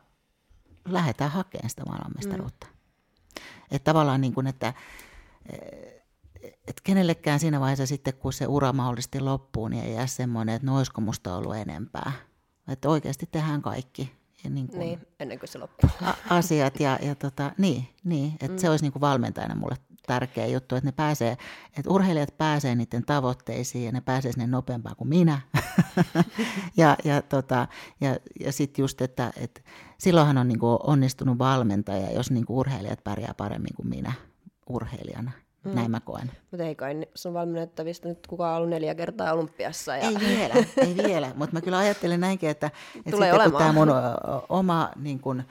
lähdetään hakemaan sitä maailmanmestaruutta. Mm. Että tavallaan niin kuin, että et kenellekään siinä vaiheessa sitten, kun se ura mahdollisesti loppuu, niin ei jää semmoinen, että no olisiko musta ollut enempää. Että oikeasti tehdään kaikki. Niin, kuin niin, ennen kuin se loppuu. Asiat ja, ja tota, niin, niin että mm. se olisi niin kuin valmentajana mulle tärkeä juttu, että ne pääsee, että urheilijat pääsee niiden tavoitteisiin ja ne pääsee sinne nopeampaan kuin minä. ja ja, tota, ja, ja sitten just, että, että silloinhan on niin kuin onnistunut valmentaja, jos niin kuin urheilijat pärjää paremmin kuin minä urheilijana. Mm. Näin mä koen. Mutta ei kai sun valmennettavista nyt kukaan ollut neljä kertaa olympiassa. Ja... Ei vielä, ei vielä. Mutta mä kyllä ajattelen näinkin, että, että Tulee sitten, kun tämä mun oma niin kun,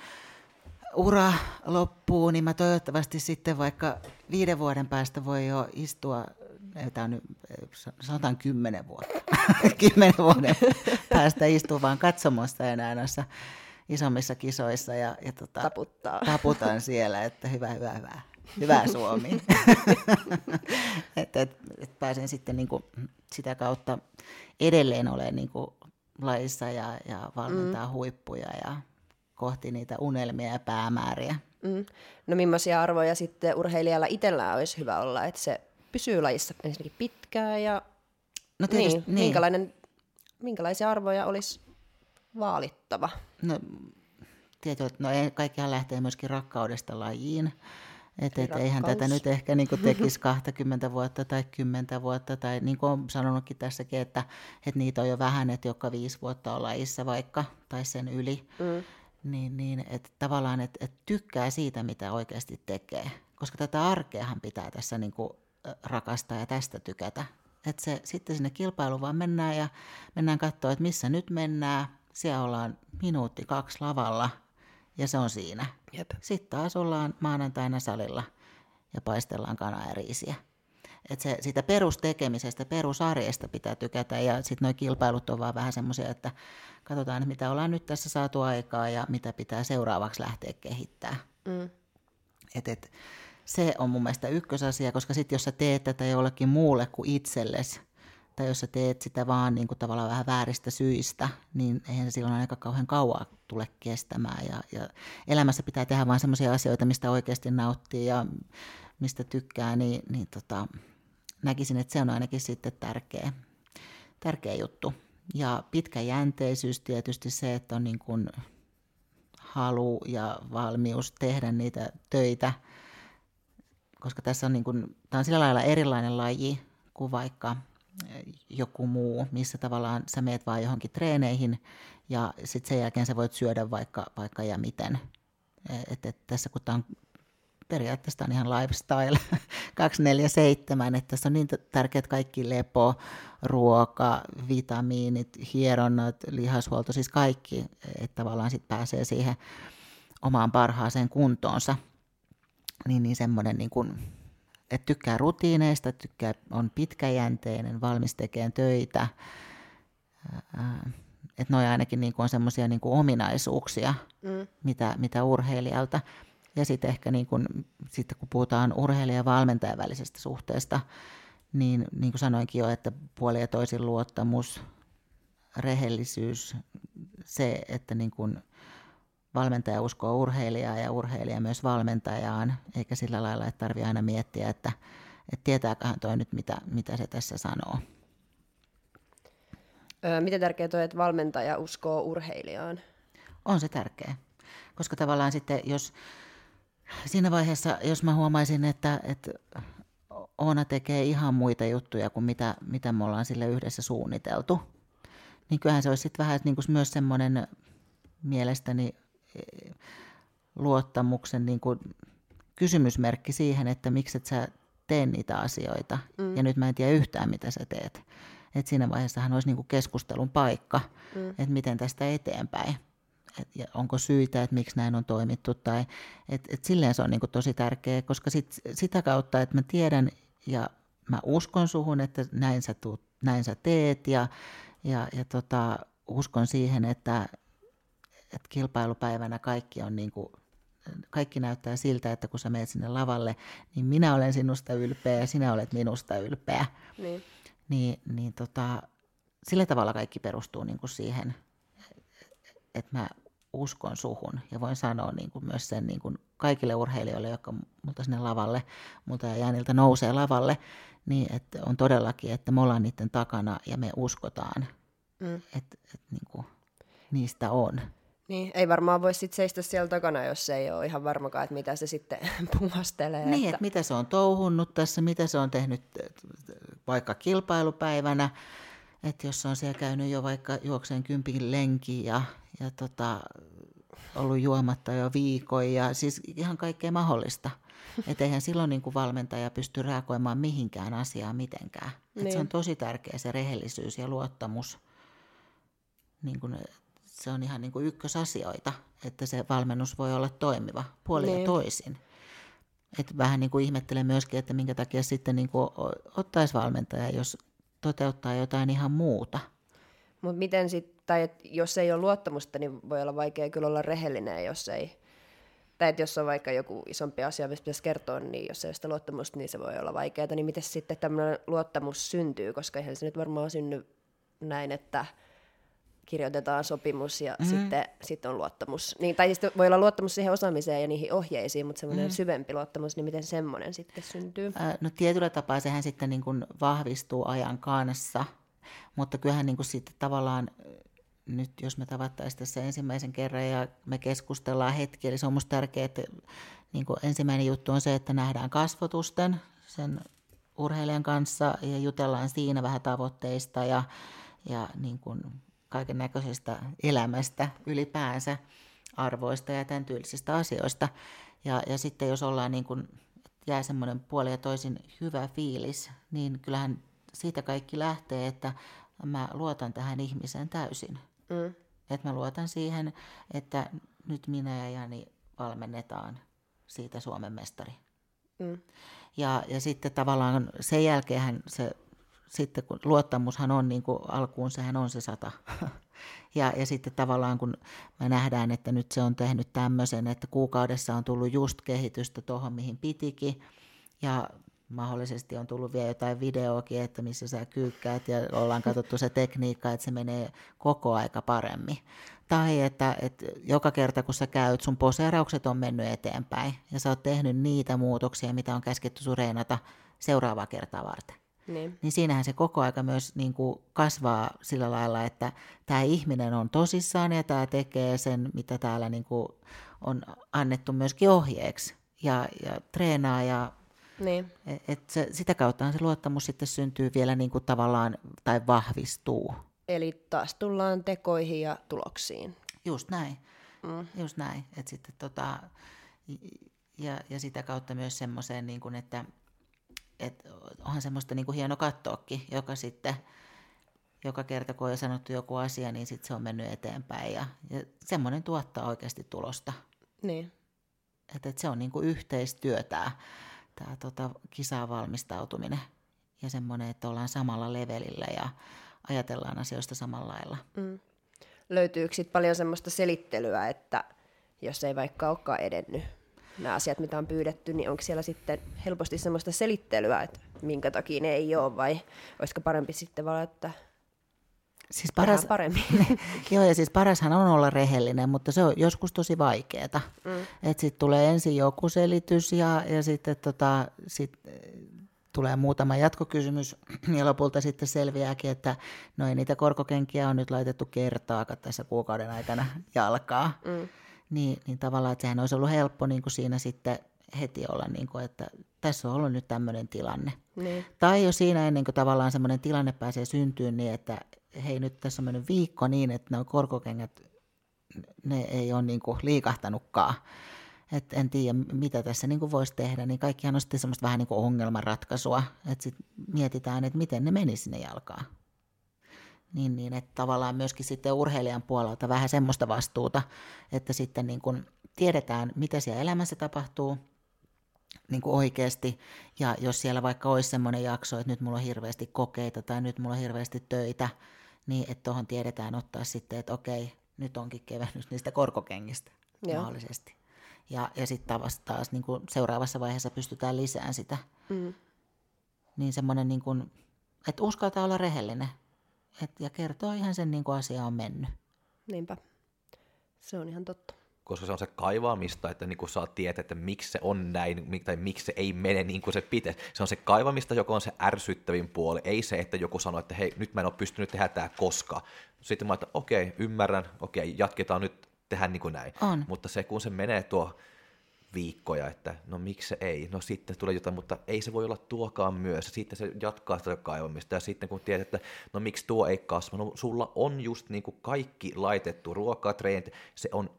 ura loppuu, niin mä toivottavasti sitten vaikka viiden vuoden päästä voi jo istua, tämä on sanotaan kymmenen vuotta, kymmenen vuoden päästä istua vaan katsomossa enää noissa isommissa kisoissa ja, ja tota, Taputtaa. taputan siellä, että hyvä, hyvä, hyvä. Hyvä Suomi. että et, et pääsen sitten niinku sitä kautta edelleen olemaan niinku laissa ja, ja valmentaa mm. huippuja ja kohti niitä unelmia ja päämääriä. Mm. No millaisia arvoja sitten urheilijalla itsellään olisi hyvä olla, että se pysyy lajissa ensinnäkin pitkään ja no tietysti, niin, niin. Minkälainen, minkälaisia arvoja olisi vaalittava? No tietysti, no ei, kaikkihan lähtee myöskin rakkaudesta lajiin. Että et eihän tätä nyt ehkä niin tekisi 20 vuotta tai 10 vuotta, tai niin kuin olen sanonutkin tässäkin, että, että niitä on jo vähän, että joka viisi vuotta on lajissa vaikka, tai sen yli. Mm niin, niin että tavallaan, että, että tykkää siitä, mitä oikeasti tekee. Koska tätä arkeahan pitää tässä niin kuin rakastaa ja tästä tykätä. Että se, sitten sinne kilpailuun vaan mennään ja mennään katsoa, että missä nyt mennään. Siellä ollaan minuutti kaksi lavalla ja se on siinä. Jep. Sitten taas ollaan maanantaina salilla ja paistellaan kanaa ja riisiä. Et se, siitä perustekemisestä, perusarjesta pitää tykätä ja sitten nuo kilpailut on vaan vähän semmoisia, että katsotaan, mitä ollaan nyt tässä saatu aikaa ja mitä pitää seuraavaksi lähteä kehittämään. Mm. Et, et, se on mun mielestä ykkösasia, koska sitten jos sä teet tätä jollekin muulle kuin itsellesi, tai jos sä teet sitä vaan niin kuin tavallaan vähän vääristä syistä, niin eihän se silloin aika kauhean kauan tule kestämään. Ja, ja elämässä pitää tehdä vain sellaisia asioita, mistä oikeasti nauttii ja mistä tykkää, niin, niin tota, näkisin, että se on ainakin sitten tärkeä, tärkeä juttu. Ja pitkäjänteisyys tietysti se, että on niin kuin halu ja valmius tehdä niitä töitä, koska tässä on, niin kuin, tämä on sillä lailla erilainen laji kuin vaikka joku muu, missä tavallaan sä meet vaan johonkin treeneihin ja sitten sen jälkeen sä voit syödä vaikka, vaikka ja miten. Et, et tässä kun tämä on periaatteessa tämä on ihan lifestyle 247, että tässä on niin tärkeät kaikki lepo, ruoka, vitamiinit, hieronnat, lihashuolto, siis kaikki, että tavallaan sitten pääsee siihen omaan parhaaseen kuntoonsa. Niin, niin semmoinen niin kuin, että tykkää rutiineista, tykkää, on pitkäjänteinen, valmis tekemään töitä. Että noin ainakin niin kuin on semmoisia niin ominaisuuksia, mm. mitä, mitä urheilijalta – ja sitten ehkä niin kun, sitten kun puhutaan urheilijan ja valmentajan välisestä suhteesta, niin niin kuin sanoinkin jo, että puoli ja toisin luottamus, rehellisyys, se, että niin kun valmentaja uskoo urheilijaa ja urheilija myös valmentajaan, eikä sillä lailla, että tarvitse aina miettiä, että, että tietääköhän toi nyt, mitä, mitä se tässä sanoo. Öö, miten tärkeää on, että valmentaja uskoo urheilijaan? On se tärkeä, koska tavallaan sitten, jos siinä vaiheessa, jos mä huomaisin, että, että Oona tekee ihan muita juttuja kuin mitä, mitä me ollaan sille yhdessä suunniteltu, niin kyllähän se olisi sitten vähän niin kuin myös semmoinen mielestäni luottamuksen niin kuin kysymysmerkki siihen, että miksi et sä tee niitä asioita. Mm. Ja nyt mä en tiedä yhtään, mitä sä teet. Et siinä vaiheessahan olisi niin kuin keskustelun paikka, mm. että miten tästä eteenpäin et, ja onko syitä, että miksi näin on toimittu. Tai, et, et silleen se on niin kuin tosi tärkeä, koska sit, sitä kautta, että mä tiedän ja mä uskon suhun, että näin sä, tuut, näin sä teet ja, ja, ja tota, uskon siihen, että, että kilpailupäivänä kaikki on niin kuin, kaikki näyttää siltä, että kun sä menet sinne lavalle, niin minä olen sinusta ylpeä ja sinä olet minusta ylpeä. Niin. Niin, niin tota, sillä tavalla kaikki perustuu niin kuin siihen, että mä uskon suhun. Ja voin sanoa niin kuin myös sen niin kuin kaikille urheilijoille, jotka multa sinne lavalle, multa ja Jääniltä nousee lavalle, niin että on todellakin, että me ollaan niiden takana ja me uskotaan, mm. että, että niin kuin, niistä on. Niin, ei varmaan voi sit seistä siellä takana, jos se ei ole ihan varmakaan, että mitä se sitten puhastelee. Niin, että... että mitä se on touhunnut tässä, mitä se on tehnyt vaikka kilpailupäivänä, että jos on siellä käynyt jo vaikka juokseen kympin lenki ja, ja tota, ollut juomatta jo viikon ja siis ihan kaikkea mahdollista. Että eihän silloin niin kuin valmentaja pysty reagoimaan mihinkään asiaan mitenkään. Niin. se on tosi tärkeä se rehellisyys ja luottamus. Niin kuin, se on ihan niin kuin ykkösasioita, että se valmennus voi olla toimiva puoli niin. ja toisin. Et vähän niin kuin ihmettelen myöskin, että minkä takia sitten niin kuin ottaisi valmentaja, jos toteuttaa jotain ihan muuta. Mutta miten sitten, tai et jos ei ole luottamusta, niin voi olla vaikea kyllä olla rehellinen, jos ei, tai että jos on vaikka joku isompi asia, mistä pitäisi kertoa, niin jos ei ole sitä luottamusta, niin se voi olla vaikeaa. Niin miten sitten tämmöinen luottamus syntyy, koska eihän se nyt varmaan synny näin, että kirjoitetaan sopimus ja mm. sitten, sitten on luottamus. Niin, tai siis voi olla luottamus siihen osaamiseen ja niihin ohjeisiin, mutta semmoinen mm. syvempi luottamus, niin miten semmoinen sitten syntyy? no tietyllä tapaa sehän sitten niin kuin vahvistuu ajan kanssa, mutta kyllähän niin kuin sitten tavallaan nyt jos me tavattaisiin tässä ensimmäisen kerran ja me keskustellaan hetki, eli se on minusta tärkeää, että niin kuin ensimmäinen juttu on se, että nähdään kasvotusten sen urheilijan kanssa ja jutellaan siinä vähän tavoitteista ja, ja niin kuin kaiken näköisestä elämästä ylipäänsä, arvoista ja tämän tyylisistä asioista. Ja, ja sitten jos ollaan niin kuin, jää semmoinen puoli ja toisin hyvä fiilis, niin kyllähän siitä kaikki lähtee, että mä luotan tähän ihmiseen täysin. Mm. Että mä luotan siihen, että nyt minä ja Jani valmennetaan siitä Suomen mestari. Mm. Ja, ja sitten tavallaan sen jälkeen se, sitten kun luottamushan on niin kuin alkuun, sehän on se sata. ja, ja sitten tavallaan kun me nähdään, että nyt se on tehnyt tämmöisen, että kuukaudessa on tullut just kehitystä tuohon, mihin pitikin. Ja mahdollisesti on tullut vielä jotain videoakin, että missä sä kyykkäät ja ollaan katsottu se tekniikka, että se menee koko aika paremmin. Tai että, että joka kerta kun sä käyt, sun poseeraukset on mennyt eteenpäin ja sä oot tehnyt niitä muutoksia, mitä on käsketty sun reenata seuraavaa kertaa varten. Niin. Niin siinähän se koko aika myös niin kuin kasvaa sillä lailla, että tämä ihminen on tosissaan ja tämä tekee sen, mitä täällä niin kuin on annettu myöskin ohjeeksi ja, ja treenaa ja Niin. et et se, sitä kauttahan se luottamus sitten syntyy vielä niin kuin tavallaan tai vahvistuu. Eli taas tullaan tekoihin ja tuloksiin. Just näin. Mm. Just näin. Et sitten tota, ja, ja sitä kautta myös semmoiseen, niin kuin, että et onhan semmoista niin kuin hieno katsoakin, joka sitten joka kerta kun on jo sanottu joku asia, niin sitten se on mennyt eteenpäin ja, ja semmoinen tuottaa oikeasti tulosta. Niin. Että et se on niin kuin yhteistyö tämä, tota, kisaan valmistautuminen ja semmoinen, että ollaan samalla levelillä ja ajatellaan asioista samalla lailla. Mm. Löytyykö sit paljon semmoista selittelyä, että jos ei vaikka olekaan edennyt nämä asiat, mitä on pyydetty, niin onko siellä sitten helposti semmoista selittelyä, että minkä takia ne ei ole, vai olisiko parempi sitten vaan, että Siis paras... paremmin? Joo, ja siis parashan on olla rehellinen, mutta se on joskus tosi vaikeaa. Mm. Että sitten tulee ensin joku selitys ja, ja sitten tota, sit, eh, tulee muutama jatkokysymys ja lopulta sitten selviääkin, että no ei niitä korkokenkiä on nyt laitettu kertaakaan tässä kuukauden aikana jalkaa. Mm. Niin, niin tavallaan, että sehän olisi ollut helppo niin kuin siinä sitten heti olla, niin kuin, että tässä on ollut nyt tämmöinen tilanne. niin. Tai jo siinä ennen kuin tavallaan semmoinen tilanne pääsee syntyyn, niin että hei nyt tässä on mennyt viikko niin, että nuo korkokengät, ne ei ole niin kuin liikahtanutkaan. Et en tiedä, mitä tässä niin voisi tehdä, niin kaikkihan on sitten semmoista vähän niin kuin ongelmanratkaisua, että sitten mietitään, että miten ne meni sinne jalkaan. Niin, niin, että tavallaan myöskin sitten urheilijan puolelta vähän semmoista vastuuta, että sitten niin kuin tiedetään, mitä siellä elämässä tapahtuu, niin kuin oikeasti. Ja jos siellä vaikka olisi semmoinen jakso, että nyt mulla on hirveästi kokeita tai nyt mulla on hirveästi töitä, niin että tuohon tiedetään ottaa sitten, että okei, nyt onkin kevennys niistä korkokengistä Joo. mahdollisesti. Ja, ja sitten taas, taas niin kuin seuraavassa vaiheessa pystytään lisään sitä. Mm. Niin semmoinen, niin kuin, että uskaltaa olla rehellinen et, ja kertoo ihan sen, niin kuin asia on mennyt. Niinpä. Se on ihan totta. koska se on se kaivaamista, että niin kuin saa tietää, että miksi se on näin, tai miksi se ei mene niin kuin se pitäisi. Se on se kaivamista, joka on se ärsyttävin puoli, ei se, että joku sanoo, että hei, nyt mä en ole pystynyt tehdä tämä koska. Sitten mä että okei, ymmärrän, okei, jatketaan nyt tehdä niin kuin näin. On. Mutta se, kun se menee tuo viikkoja, että no miksi se ei, no sitten tulee jotain, mutta ei se voi olla tuokaan myös. Sitten se jatkaa sitä kaivamista. Ja sitten kun tiedät, että no miksi tuo ei kasva, no sulla on just niin kuin kaikki laitettu, ruokaa, treenit, se on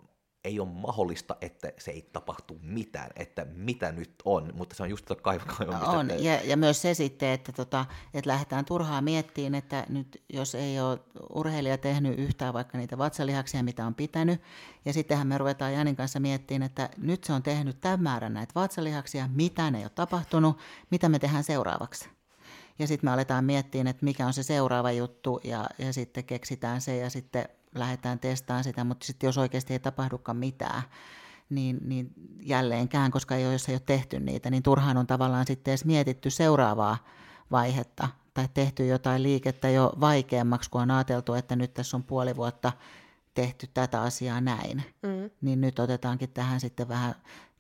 ei ole mahdollista, että se ei tapahtu mitään, että mitä nyt on, mutta se on just kaiv- kaivamista. On, ja, ja myös se sitten, että, tota, että lähdetään turhaan miettiin, että nyt jos ei ole urheilija tehnyt yhtään vaikka niitä vatsalihaksia, mitä on pitänyt, ja sittenhän me ruvetaan Janin kanssa miettimään, että nyt se on tehnyt tämän määrän näitä vatsalihaksia, mitä ne ei ole tapahtunut, mitä me tehdään seuraavaksi. Ja sitten me aletaan miettimään, että mikä on se seuraava juttu, ja, ja sitten keksitään se, ja sitten lähdetään testaamaan sitä, mutta sitten jos oikeasti ei tapahdukaan mitään, niin, niin jälleenkään, koska ei ole, jos ei ole tehty niitä, niin turhaan on tavallaan sitten edes mietitty seuraavaa vaihetta tai tehty jotain liikettä jo vaikeammaksi, kun on ajateltu, että nyt tässä on puoli vuotta tehty tätä asiaa näin. Mm. Niin nyt otetaankin tähän sitten vähän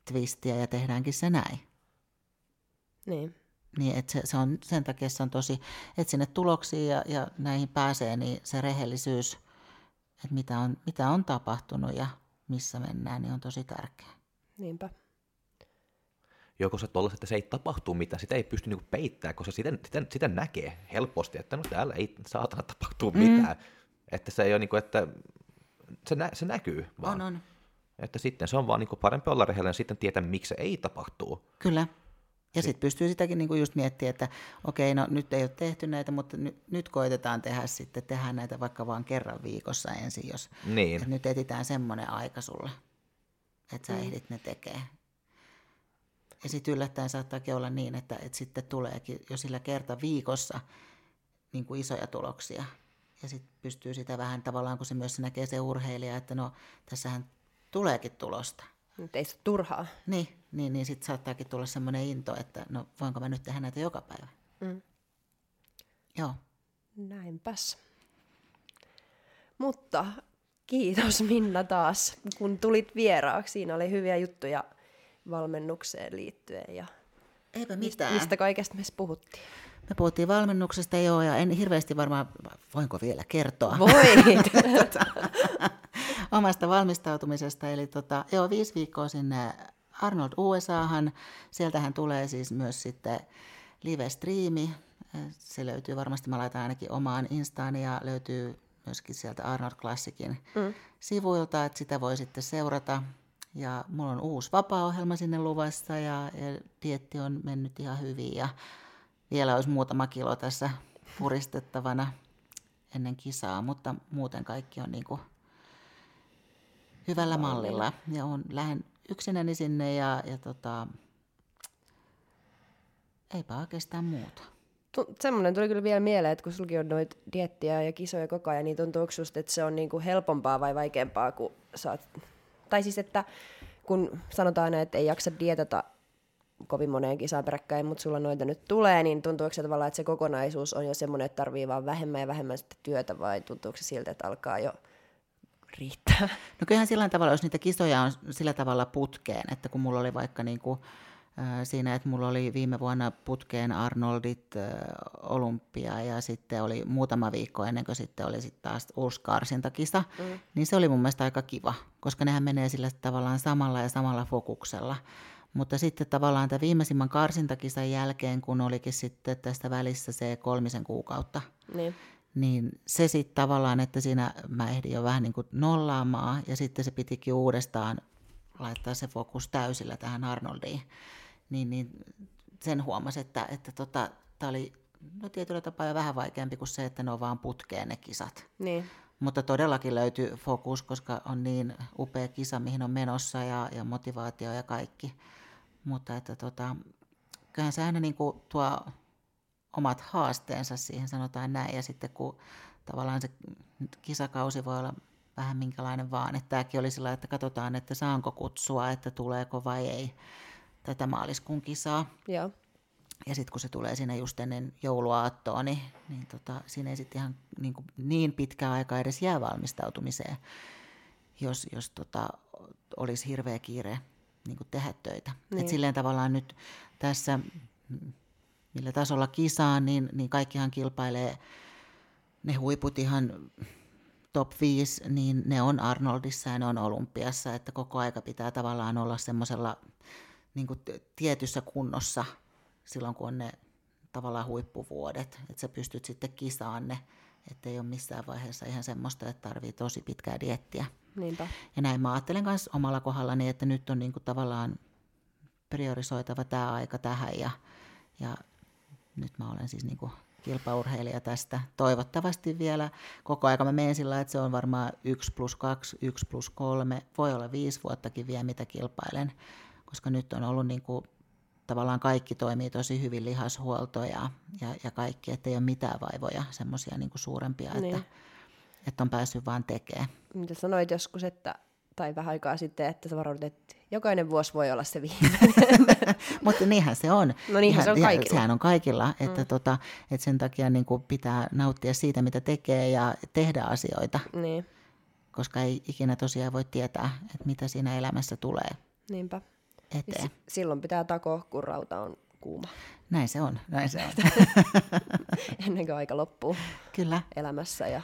twistiä ja tehdäänkin se näin. Niin. Niin, että se, se on, sen takia se on tosi, että sinne tuloksiin ja, ja näihin pääsee, niin se rehellisyys, että mitä on, mitä on tapahtunut ja missä mennään, niin on tosi tärkeää. Niinpä. Joko se tuolla, että se ei tapahtu mitään, sitä ei pysty niinku peittämään, koska sitä, sitä, sitä näkee helposti, että no täällä ei saatana tapahtuu Mm. mitään. Että se ei ole niinku, että se, nä, se näkyy vaan. On, on. Että sitten se on vaan niinku parempi olla rehellinen, sitten tietää, miksi se ei tapahtuu. Kyllä. Ja sitten pystyy sitäkin niinku just miettimään, että okei, no nyt ei ole tehty näitä, mutta nyt, nyt koitetaan tehdä sitten, tehdään näitä vaikka vain kerran viikossa ensin, jos Niin. että nyt etsitään semmoinen aika sulle, että sä ehdit ne tekee. Ja sitten yllättäen saattaakin olla niin, että, että sitten tuleekin jo sillä kerta viikossa niin kuin isoja tuloksia. Ja sitten pystyy sitä vähän tavallaan, kun se myös näkee se urheilija, että no tässähän tuleekin tulosta. Nyt ei se turhaa. Niin, niin, niin sitten saattaakin tulla semmoinen into, että no voinko mä nyt tehdä näitä joka päivä. Mm. Joo. Näinpäs. Mutta kiitos Minna taas, kun tulit vieraaksi. Siinä oli hyviä juttuja valmennukseen liittyen ja Eipä mistä, mitään. mistä kaikesta me puhuttiin. Me puhuttiin valmennuksesta joo, ja en hirveästi varmaan, voinko vielä kertoa? Voit! omasta valmistautumisesta. Eli tota, joo, viisi viikkoa sinne Arnold USAhan. Sieltähän tulee siis myös sitten live-striimi. Se löytyy varmasti, mä laitan ainakin omaan Instaan ja löytyy myöskin sieltä Arnold Classicin mm. sivuilta, että sitä voi sitten seurata. Ja mulla on uusi vapaa-ohjelma sinne luvassa ja, ja dietti on mennyt ihan hyvin ja vielä olisi muutama kilo tässä puristettavana ennen kisaa, mutta muuten kaikki on niin kuin hyvällä mallilla. Ja on, lähden yksinäni sinne ja, ja tota, eipä oikeastaan muuta. Tu- Semmoinen tuli kyllä vielä mieleen, että kun sulki on noita diettiä ja kisoja koko ajan, niin tuntuuko susta, että se on niinku helpompaa vai vaikeampaa, kun saat... Tai siis, että kun sanotaan että ei jaksa dietata kovin moneen kisaan peräkkäin, mutta sulla noita nyt tulee, niin tuntuuko se tavallaan, että se kokonaisuus on jo semmoinen, että tarvii vaan vähemmän ja vähemmän sitten työtä, vai tuntuuko se siltä, että alkaa jo riittää? No kyllähän sillä tavalla, jos niitä kisoja on sillä tavalla putkeen, että kun mulla oli vaikka niin kuin, äh, siinä, että mulla oli viime vuonna putkeen Arnoldit äh, Olympia ja sitten oli muutama viikko ennen kuin sitten oli sitten taas uusi karsintakisa, mm. niin se oli mun mielestä aika kiva, koska nehän menee sillä tavallaan samalla ja samalla fokuksella. Mutta sitten tavallaan tämän viimeisimmän karsintakisan jälkeen, kun olikin sitten tästä välissä se kolmisen kuukautta, Niin. Niin se sitten tavallaan, että siinä mä ehdin jo vähän niin kuin nollaamaan ja sitten se pitikin uudestaan laittaa se fokus täysillä tähän Arnoldiin. Niin, niin sen huomasi, että, että tota, tämä oli no tietyllä tapaa jo vähän vaikeampi kuin se, että ne on vaan putkeen ne kisat. Niin. Mutta todellakin löytyy fokus, koska on niin upea kisa, mihin on menossa ja, ja motivaatio ja kaikki. Mutta että tota, kyllähän se aina niin kuin tuo omat haasteensa siihen, sanotaan näin. Ja sitten kun tavallaan se kisakausi voi olla vähän minkälainen vaan. Että tämäkin oli sillä, että katsotaan, että saanko kutsua, että tuleeko vai ei tätä maaliskuun kisaa. Joo. Ja sitten kun se tulee sinne just ennen jouluaattoa, niin, niin tota, siinä ei sitten ihan niin, kuin niin pitkä aika edes jää valmistautumiseen, jos, jos tota, olisi hirveä kiire niin kuin tehdä töitä. Niin. Et silleen tavallaan nyt tässä, millä tasolla kisaan, niin, niin kaikkihan kilpailee ne huiput ihan top 5, niin ne on Arnoldissa ja ne on Olympiassa, että koko aika pitää tavallaan olla semmoisella niin tietyssä kunnossa silloin, kun on ne tavallaan huippuvuodet, että sä pystyt sitten kisaan ne, että ei ole missään vaiheessa ihan semmoista, että tarvii tosi pitkää diettiä. Niinpä. Ja näin mä ajattelen myös omalla kohdallani, että nyt on niin kuin tavallaan priorisoitava tämä aika tähän ja, ja nyt mä olen siis niin kuin kilpaurheilija tästä. Toivottavasti vielä koko aika mä menen sillä, että se on varmaan 1 plus 2, 1 plus 3, voi olla viisi vuottakin vielä mitä kilpailen, koska nyt on ollut niin kuin, tavallaan kaikki toimii tosi hyvin, lihashuolto ja, ja, ja kaikki, että ei ole mitään vaivoja, semmoisia niin suurempia, Niin. että, että on päässyt vaan tekemään. Mitä sanoit joskus, että, tai vähän aikaa sitten, että sä varoit, että jokainen vuosi voi olla se viimeinen. Mutta niinhän se on. No niinhän se on Ihan- kaikilla. Sehän on kaikilla, että, mm. tota, että sen takia niin kuin pitää nauttia siitä, mitä tekee ja tehdä asioita, niin, koska ei ikinä tosiaan voi tietää, että mitä siinä elämässä tulee niinpä. Ja eteen. si- silloin pitää takoa, kun rauta on kuuma, Näin se on, näin se on. ennen kuin aika loppuu Kyllä. elämässä ja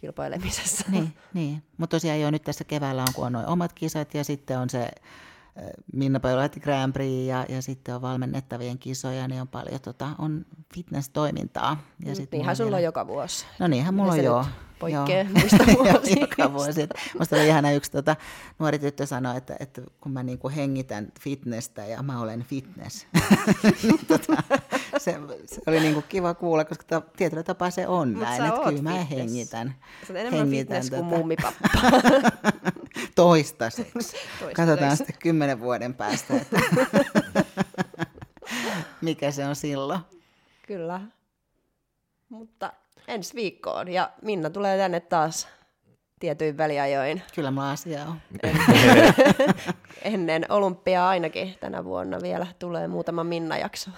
kilpailemisessa. Niin, niin. mutta tosiaan jo nyt tässä keväällä on, kun on noin omat kisat ja sitten on se Minna Pöylahti Grand Prix ja, ja sitten on valmennettavien kisoja, niin on paljon tota, on fitness-toimintaa. Ja sit Niinhän sulla on joka vuosi. No niinhän mulla Ja on joo. muista vuosista. Joka vuosi. Musta oli ihana yksi tota, nuori tyttö sanoi, että, että kun mä niinku hengitän fitnessä ja mä olen fitness. niin tota, se, se, oli niinku kiva kuulla, koska ta, tietyllä tapaa se on Mut näin, sä että oot kyllä mä fitness. hengitän. Se on enemmän hengitän fitness kuin tota- mummipappa. Toistaiseksi. Katsotaan sitten kymmenen vuoden päästä, että mikä se on silloin. Kyllä. Mutta ensi viikkoon. Ja Minna tulee tänne taas tietyin väliajoin. Kyllä mulla asiaa on. Ennen olympiaa ainakin tänä vuonna vielä tulee muutama Minna-jakso.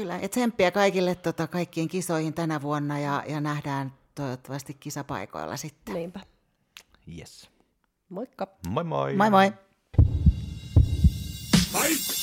Kyllä, ja tsemppiä kaikille tota, kaikkien kisoihin tänä vuonna ja, ja nähdään toivottavasti kisapaikoilla sitten. Niinpä. Yes. Moikka! Moi moi! Moi moi! Fight!